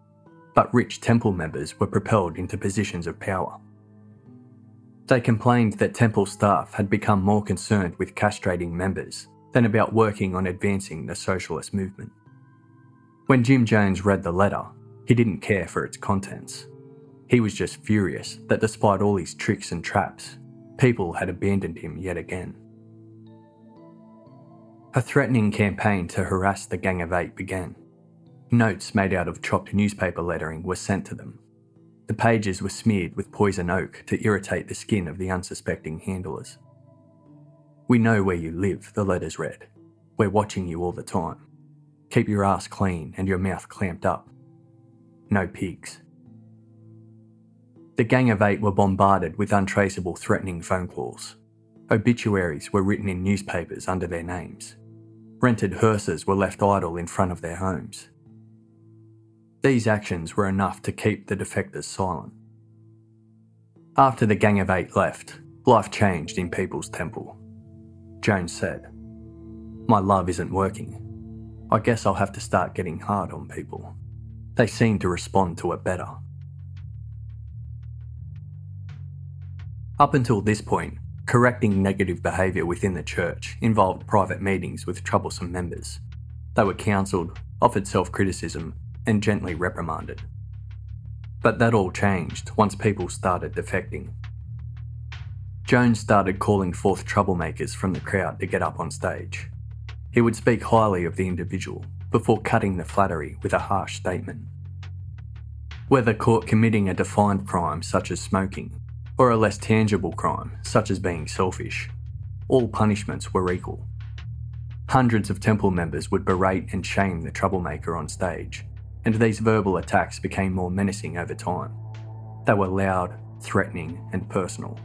but rich temple members were propelled into positions of power. They complained that temple staff had become more concerned with castrating members than about working on advancing the socialist movement. When Jim Jones read the letter, he didn't care for its contents. He was just furious that despite all his tricks and traps, people had abandoned him yet again. A threatening campaign to harass the Gang of Eight began. Notes made out of chopped newspaper lettering were sent to them. The pages were smeared with poison oak to irritate the skin of the unsuspecting handlers. We know where you live, the letters read. We're watching you all the time. Keep your ass clean and your mouth clamped up. No pigs. The Gang of Eight were bombarded with untraceable threatening phone calls. Obituaries were written in newspapers under their names. Rented hearses were left idle in front of their homes. These actions were enough to keep the defectors silent. After the Gang of Eight left, life changed in People's Temple. Jones said, My love isn't working. I guess I'll have to start getting hard on people. They seem to respond to it better. Up until this point, correcting negative behaviour within the church involved private meetings with troublesome members. They were counselled, offered self criticism, and gently reprimanded. But that all changed once people started defecting. Jones started calling forth troublemakers from the crowd to get up on stage. He would speak highly of the individual before cutting the flattery with a harsh statement. Whether caught committing a defined crime such as smoking, or a less tangible crime such as being selfish, all punishments were equal. Hundreds of temple members would berate and shame the troublemaker on stage, and these verbal attacks became more menacing over time. They were loud, threatening, and personal.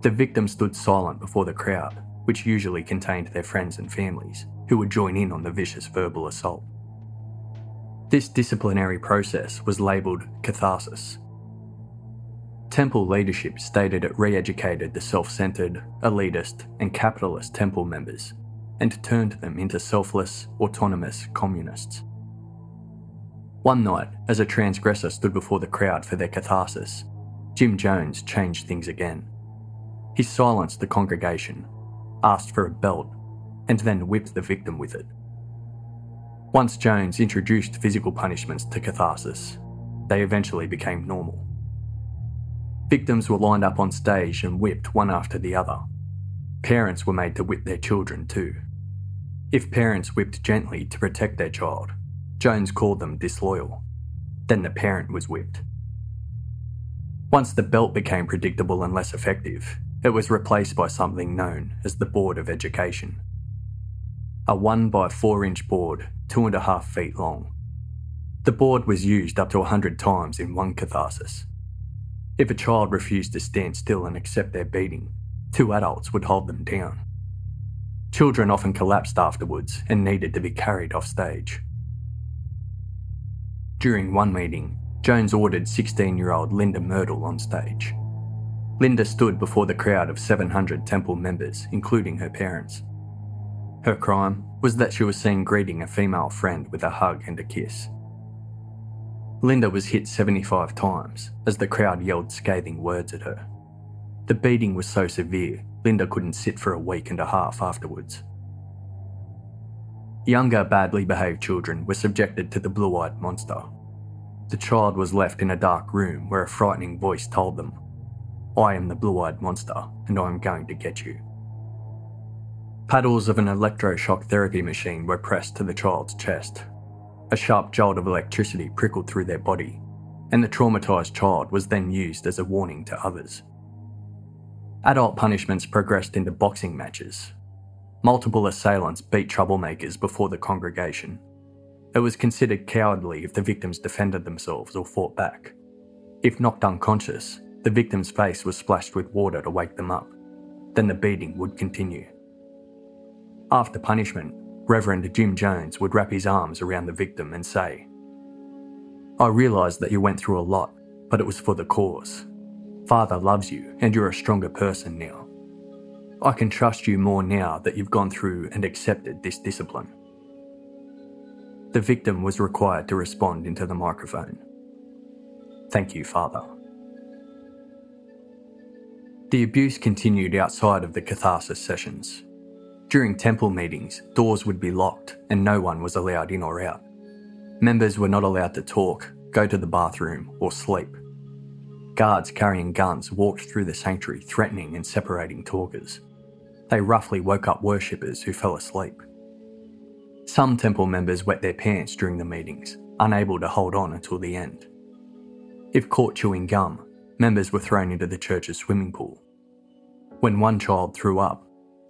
The victim stood silent before the crowd, which usually contained their friends and families, who would join in on the vicious verbal assault. This disciplinary process was labelled catharsis. Temple leadership stated it re educated the self centred, elitist, and capitalist temple members and turned them into selfless, autonomous communists. One night, as a transgressor stood before the crowd for their catharsis, Jim Jones changed things again. He silenced the congregation, asked for a belt, and then whipped the victim with it. Once Jones introduced physical punishments to catharsis, they eventually became normal. Victims were lined up on stage and whipped one after the other. Parents were made to whip their children too. If parents whipped gently to protect their child, Jones called them disloyal. Then the parent was whipped. Once the belt became predictable and less effective, it was replaced by something known as the Board of Education. A 1 by 4 inch board, two and a half feet long. The board was used up to a 100 times in one catharsis. If a child refused to stand still and accept their beating, two adults would hold them down. Children often collapsed afterwards and needed to be carried off stage. During one meeting, Jones ordered 16 year old Linda Mertle on stage. Linda stood before the crowd of 700 temple members, including her parents. Her crime was that she was seen greeting a female friend with a hug and a kiss. Linda was hit 75 times as the crowd yelled scathing words at her. The beating was so severe, Linda couldn't sit for a week and a half afterwards. Younger, badly behaved children were subjected to the blue eyed monster. The child was left in a dark room where a frightening voice told them, I am the blue eyed monster and I am going to get you. Paddles of an electroshock therapy machine were pressed to the child's chest. A sharp jolt of electricity prickled through their body, and the traumatised child was then used as a warning to others. Adult punishments progressed into boxing matches, Multiple assailants beat troublemakers before the congregation. It was considered cowardly if the victims defended themselves or fought back. If knocked unconscious, the victim's face was splashed with water to wake them up. Then the beating would continue. After punishment, Reverend Jim Jones would wrap his arms around the victim and say, I realise that you went through a lot, but it was for the cause. Father loves you, and you're a stronger person now. I can trust you more now that you've gone through and accepted this discipline. The victim was required to respond into the microphone. Thank you, Father. The abuse continued outside of the catharsis sessions. During temple meetings, doors would be locked and no one was allowed in or out. Members were not allowed to talk, go to the bathroom, or sleep. Guards carrying guns walked through the sanctuary threatening and separating talkers. They roughly woke up worshippers who fell asleep. Some temple members wet their pants during the meetings, unable to hold on until the end. If caught chewing gum, members were thrown into the church's swimming pool. When one child threw up,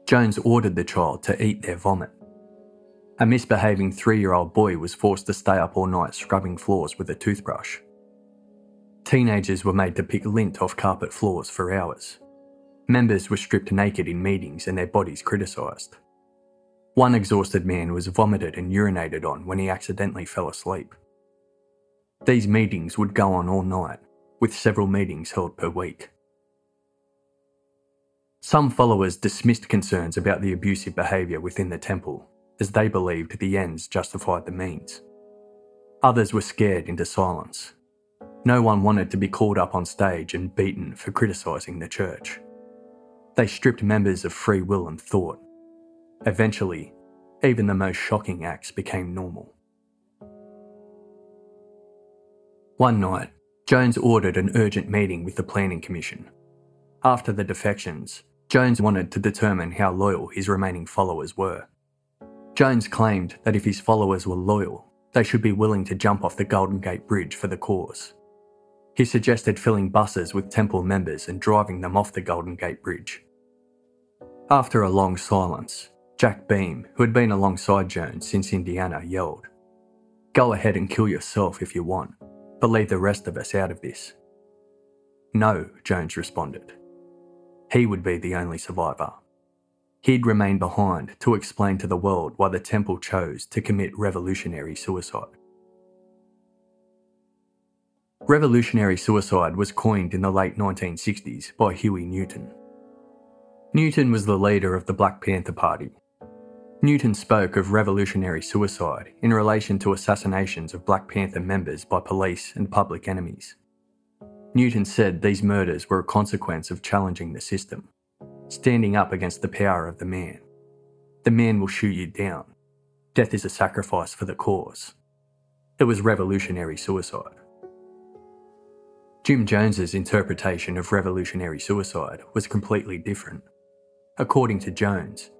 Jones ordered the child to eat their vomit. A misbehaving three year old boy was forced to stay up all night scrubbing floors with a toothbrush. Teenagers were made to pick lint off carpet floors for hours. Members were stripped naked in meetings and their bodies criticised. One exhausted man was vomited and urinated on when he accidentally fell asleep. These meetings would go on all night, with several meetings held per week. Some followers dismissed concerns about the abusive behaviour within the temple, as they believed the ends justified the means. Others were scared into silence. No one wanted to be called up on stage and beaten for criticising the church. They stripped members of free will and thought. Eventually, even the most shocking acts became normal. One night, Jones ordered an urgent meeting with the Planning Commission. After the defections, Jones wanted to determine how loyal his remaining followers were. Jones claimed that if his followers were loyal, they should be willing to jump off the Golden Gate Bridge for the cause. He suggested filling buses with temple members and driving them off the Golden Gate Bridge. After a long silence, Jack Beam, who had been alongside Jones since Indiana, yelled, Go ahead and kill yourself if you want, but leave the rest of us out of this. No, Jones responded. He would be the only survivor. He'd remain behind to explain to the world why the temple chose to commit revolutionary suicide. Revolutionary suicide was coined in the late 1960s by Huey Newton. Newton was the leader of the Black Panther Party. Newton spoke of revolutionary suicide in relation to assassinations of Black Panther members by police and public enemies. Newton said these murders were a consequence of challenging the system, standing up against the power of the man. The man will shoot you down. Death is a sacrifice for the cause. It was revolutionary suicide. Jim Jones's interpretation of revolutionary suicide was completely different. According to Jones,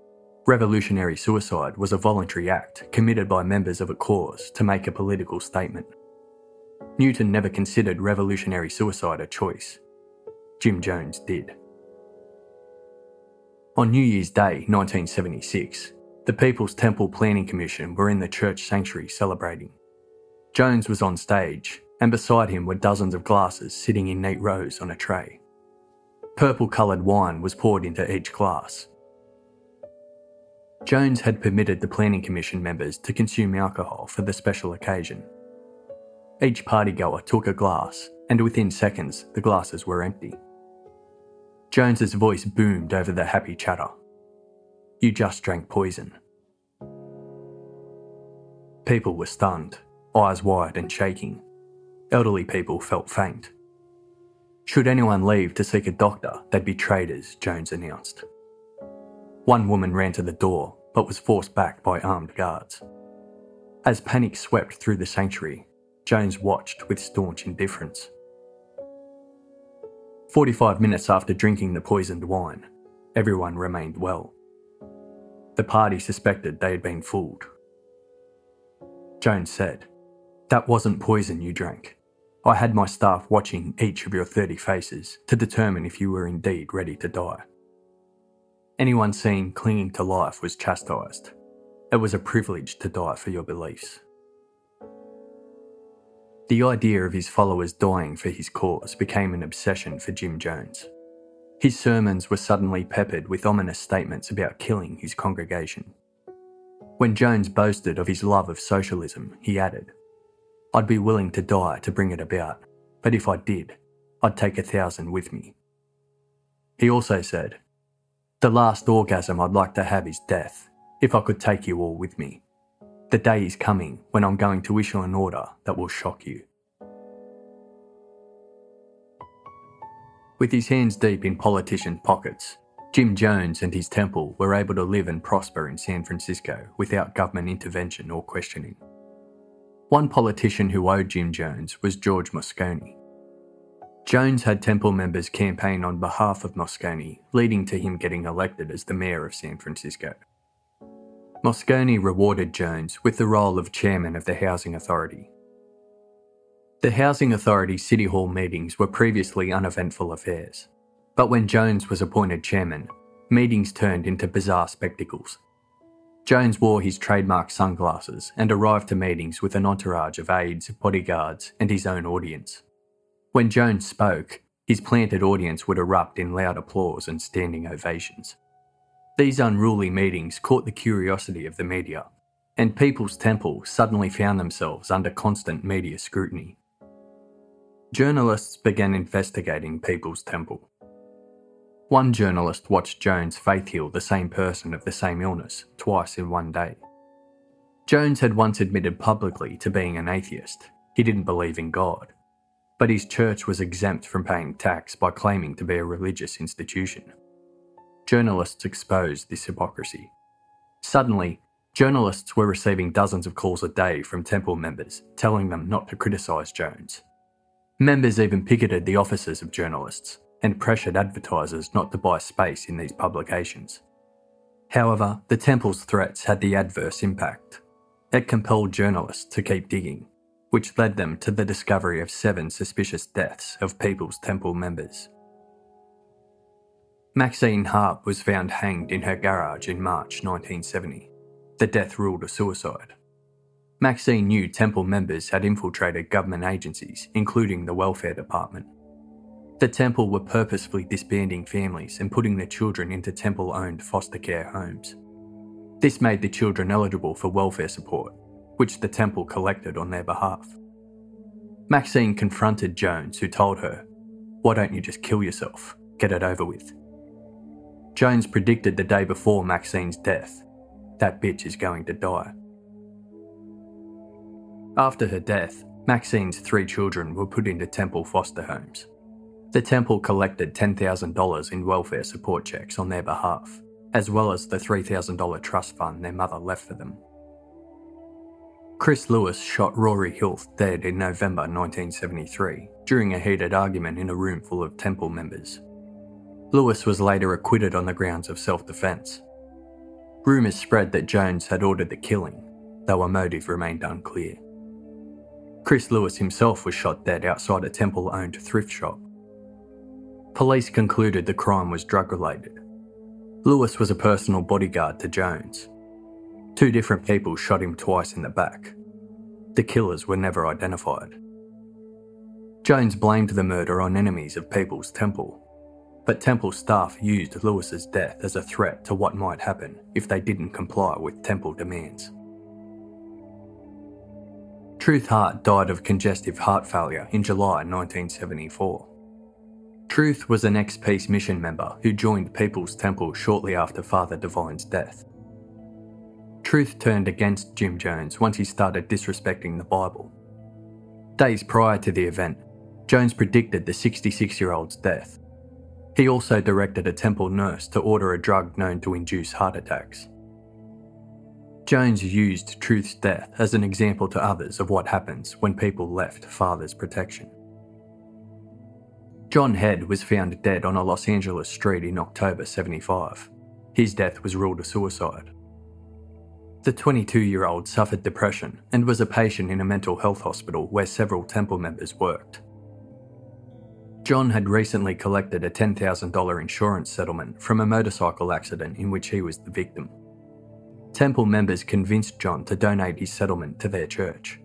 revolutionary suicide was a voluntary act committed by members of a cause to make a political statement. Newton never considered revolutionary suicide a choice. Jim Jones did. On New Year's Day 1976, the People's Temple Planning Commission were in the church sanctuary celebrating. Jones was on stage and beside him were dozens of glasses sitting in neat rows on a tray. Purple coloured wine was poured into each glass. Jones had permitted the Planning Commission members to consume alcohol for the special occasion. Each partygoer took a glass, and within seconds, the glasses were empty. Jones's voice boomed over the happy chatter. You just drank poison. People were stunned, eyes wide and shaking. Elderly people felt faint. Should anyone leave to seek a doctor, they'd be traitors, Jones announced. One woman ran to the door, but was forced back by armed guards. As panic swept through the sanctuary, Jones watched with staunch indifference. 45 minutes after drinking the poisoned wine, everyone remained well. The party suspected they had been fooled. Jones said, That wasn't poison you drank. I had my staff watching each of your 30 faces to determine if you were indeed ready to die. Anyone seen clinging to life was chastised. It was a privilege to die for your beliefs. The idea of his followers dying for his cause became an obsession for Jim Jones. His sermons were suddenly peppered with ominous statements about killing his congregation. When Jones boasted of his love of socialism, he added, I'd be willing to die to bring it about, but if I did, I'd take a thousand with me. He also said, The last orgasm I'd like to have is death, if I could take you all with me. The day is coming when I'm going to issue an order that will shock you. With his hands deep in politician pockets, Jim Jones and his temple were able to live and prosper in San Francisco without government intervention or questioning. One politician who owed Jim Jones was George Moscone. Jones had Temple members campaign on behalf of Moscone, leading to him getting elected as the mayor of San Francisco. Moscone rewarded Jones with the role of chairman of the Housing Authority. The Housing Authority City Hall meetings were previously uneventful affairs, but when Jones was appointed chairman, meetings turned into bizarre spectacles. Jones wore his trademark sunglasses and arrived to meetings with an entourage of aides, bodyguards, and his own audience. When Jones spoke, his planted audience would erupt in loud applause and standing ovations. These unruly meetings caught the curiosity of the media, and People's Temple suddenly found themselves under constant media scrutiny. Journalists began investigating People's Temple. One journalist watched Jones faith heal the same person of the same illness twice in one day. Jones had once admitted publicly to being an atheist. He didn't believe in God. But his church was exempt from paying tax by claiming to be a religious institution. Journalists exposed this hypocrisy. Suddenly, journalists were receiving dozens of calls a day from temple members telling them not to criticise Jones. Members even picketed the offices of journalists and pressured advertisers not to buy space in these publications. However, the temple's threats had the adverse impact. It compelled journalists to keep digging, which led them to the discovery of seven suspicious deaths of People's Temple members. Maxine Harpe was found hanged in her garage in March 1970. The death ruled a suicide. Maxine knew Temple members had infiltrated government agencies, including the Welfare Department. The Temple were purposefully disbanding families and putting their children into Temple owned foster care homes. This made the children eligible for welfare support, which the Temple collected on their behalf. Maxine confronted Jones, who told her, Why don't you just kill yourself? Get it over with. Jones predicted the day before Maxine's death that bitch is going to die. After her death, Maxine's three children were put into Temple foster homes. The Temple collected $10,000 in welfare support checks on their behalf, as well as the $3,000 trust fund their mother left for them. Chris Lewis shot Rory Hilth dead in November 1973 during a heated argument in a room full of Temple members. Lewis was later acquitted on the grounds of self defence. Rumours spread that Jones had ordered the killing, though a motive remained unclear. Chris Lewis himself was shot dead outside a temple owned thrift shop. Police concluded the crime was drug related. Lewis was a personal bodyguard to Jones. Two different people shot him twice in the back. The killers were never identified. Jones blamed the murder on enemies of People's Temple but Temple staff used Lewis's death as a threat to what might happen if they didn't comply with Temple demands. Truth Hart died of congestive heart failure in July 1974. Truth was an ex Peace Mission member who joined People's Temple shortly after Father Divine's death. Truth turned against Jim Jones once he started disrespecting the Bible. Days prior to the event, Jones predicted the 66 year old's death he also directed a temple nurse to order a drug known to induce heart attacks. Jones used Truth's death as an example to others of what happens when people left Father's protection. John Head was found dead on a Los Angeles street in October 75. His death was ruled a suicide. The 22 year old suffered depression and was a patient in a mental health hospital where several Temple members worked. John had recently collected a $10,000 insurance settlement from a motorcycle accident in which he was the victim. Temple members convinced John to donate his settlement to their church.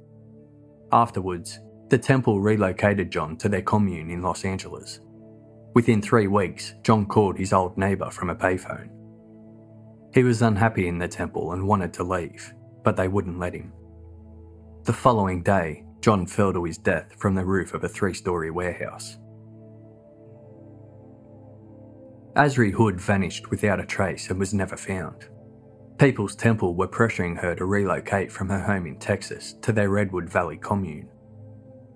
Afterwards, the temple relocated John to their commune in Los Angeles. Within three weeks, John called his old neighbour from a payphone. He was unhappy in the temple and wanted to leave, but they wouldn't let him. The following day, John fell to his death from the roof of a three story warehouse. Asri Hood vanished without a trace and was never found. People's Temple were pressuring her to relocate from her home in Texas to their Redwood Valley commune.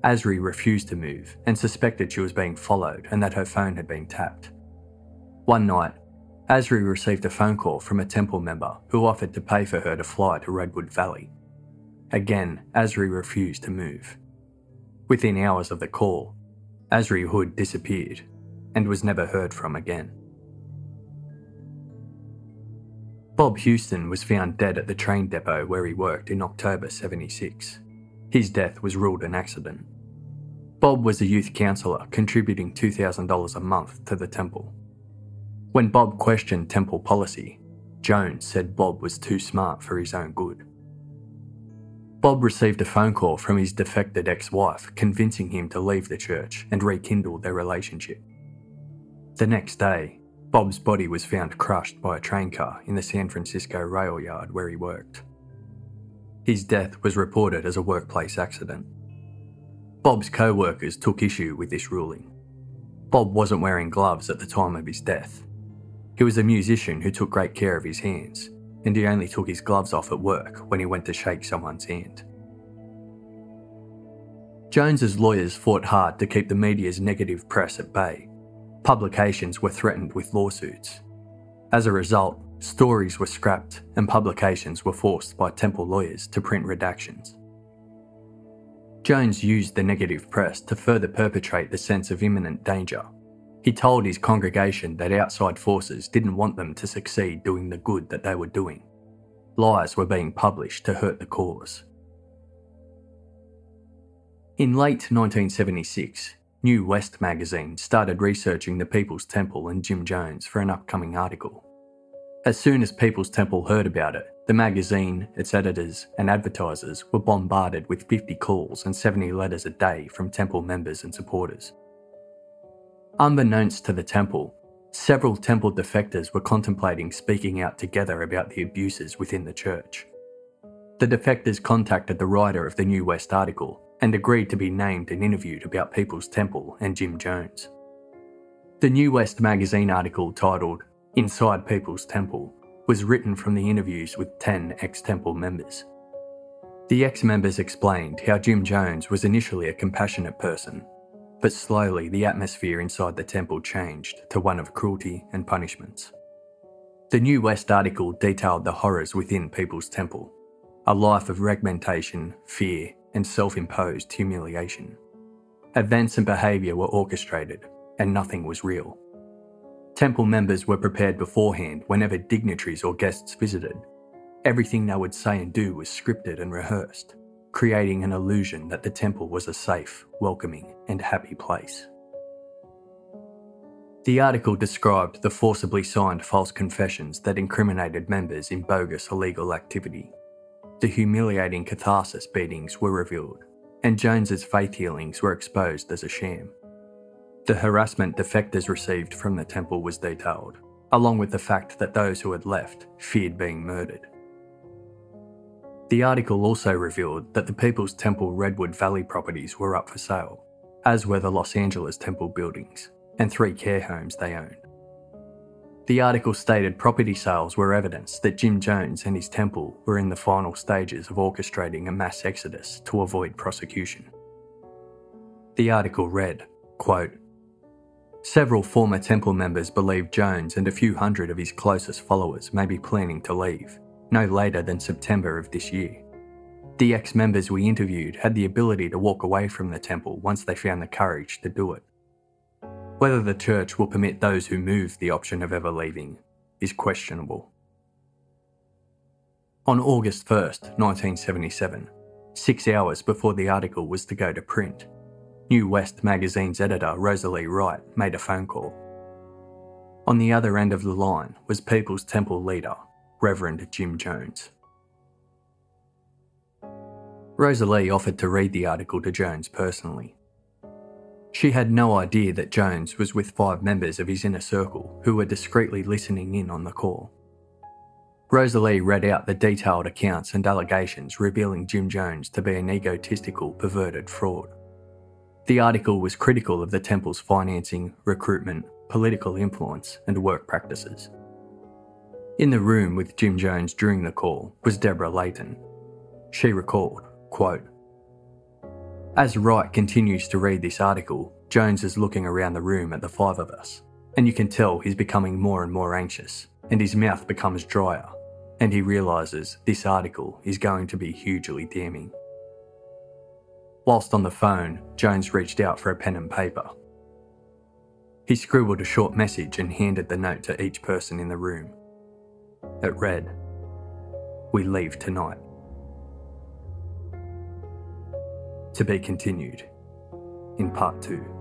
Asri refused to move and suspected she was being followed and that her phone had been tapped. One night, Asri received a phone call from a temple member who offered to pay for her to fly to Redwood Valley. Again, Asri refused to move. Within hours of the call, Asri Hood disappeared and was never heard from again. Bob Houston was found dead at the train depot where he worked in October 76. His death was ruled an accident. Bob was a youth counsellor contributing $2,000 a month to the temple. When Bob questioned temple policy, Jones said Bob was too smart for his own good. Bob received a phone call from his defected ex wife convincing him to leave the church and rekindle their relationship. The next day, Bob's body was found crushed by a train car in the San Francisco rail yard where he worked. His death was reported as a workplace accident. Bob's co workers took issue with this ruling. Bob wasn't wearing gloves at the time of his death. He was a musician who took great care of his hands, and he only took his gloves off at work when he went to shake someone's hand. Jones's lawyers fought hard to keep the media's negative press at bay publications were threatened with lawsuits. As a result, stories were scrapped and publications were forced by Temple lawyers to print redactions. Jones used the negative press to further perpetrate the sense of imminent danger. He told his congregation that outside forces didn't want them to succeed doing the good that they were doing. Lies were being published to hurt the cause. In late 1976, New West magazine started researching the People's Temple and Jim Jones for an upcoming article. As soon as People's Temple heard about it, the magazine, its editors, and advertisers were bombarded with 50 calls and 70 letters a day from Temple members and supporters. Unbeknownst to the Temple, several Temple defectors were contemplating speaking out together about the abuses within the church. The defectors contacted the writer of the New West article and agreed to be named and interviewed about People's Temple and Jim Jones. The New West magazine article titled Inside People's Temple was written from the interviews with 10 ex Temple members. The ex members explained how Jim Jones was initially a compassionate person, but slowly the atmosphere inside the temple changed to one of cruelty and punishments. The New West article detailed the horrors within People's Temple a life of regmentation, fear, and self imposed humiliation. Events and behaviour were orchestrated, and nothing was real. Temple members were prepared beforehand whenever dignitaries or guests visited. Everything they would say and do was scripted and rehearsed, creating an illusion that the temple was a safe, welcoming, and happy place. The article described the forcibly signed false confessions that incriminated members in bogus illegal activity the humiliating catharsis beatings were revealed, and Jones's faith healings were exposed as a sham. The harassment defectors received from the temple was detailed, along with the fact that those who had left feared being murdered. The article also revealed that the People's Temple Redwood Valley properties were up for sale, as were the Los Angeles Temple buildings and three care homes they owned. The article stated property sales were evidence that Jim Jones and his temple were in the final stages of orchestrating a mass exodus to avoid prosecution. The article read, quote, Several former temple members believe Jones and a few hundred of his closest followers may be planning to leave, no later than September of this year. The ex members we interviewed had the ability to walk away from the temple once they found the courage to do it. Whether the church will permit those who move the option of ever leaving is questionable. On August 1st, 1977, six hours before the article was to go to print, New West magazine's editor Rosalie Wright made a phone call. On the other end of the line was People's Temple leader, Reverend Jim Jones. Rosalie offered to read the article to Jones personally, she had no idea that Jones was with five members of his inner circle who were discreetly listening in on the call. Rosalie read out the detailed accounts and allegations revealing Jim Jones to be an egotistical, perverted fraud. The article was critical of the temple's financing, recruitment, political influence, and work practices. In the room with Jim Jones during the call was Deborah Layton. She recalled, quote, as Wright continues to read this article, Jones is looking around the room at the five of us, and you can tell he's becoming more and more anxious, and his mouth becomes drier, and he realises this article is going to be hugely damning. Whilst on the phone, Jones reached out for a pen and paper. He scribbled a short message and handed the note to each person in the room. It read, We leave tonight. To be continued in part two.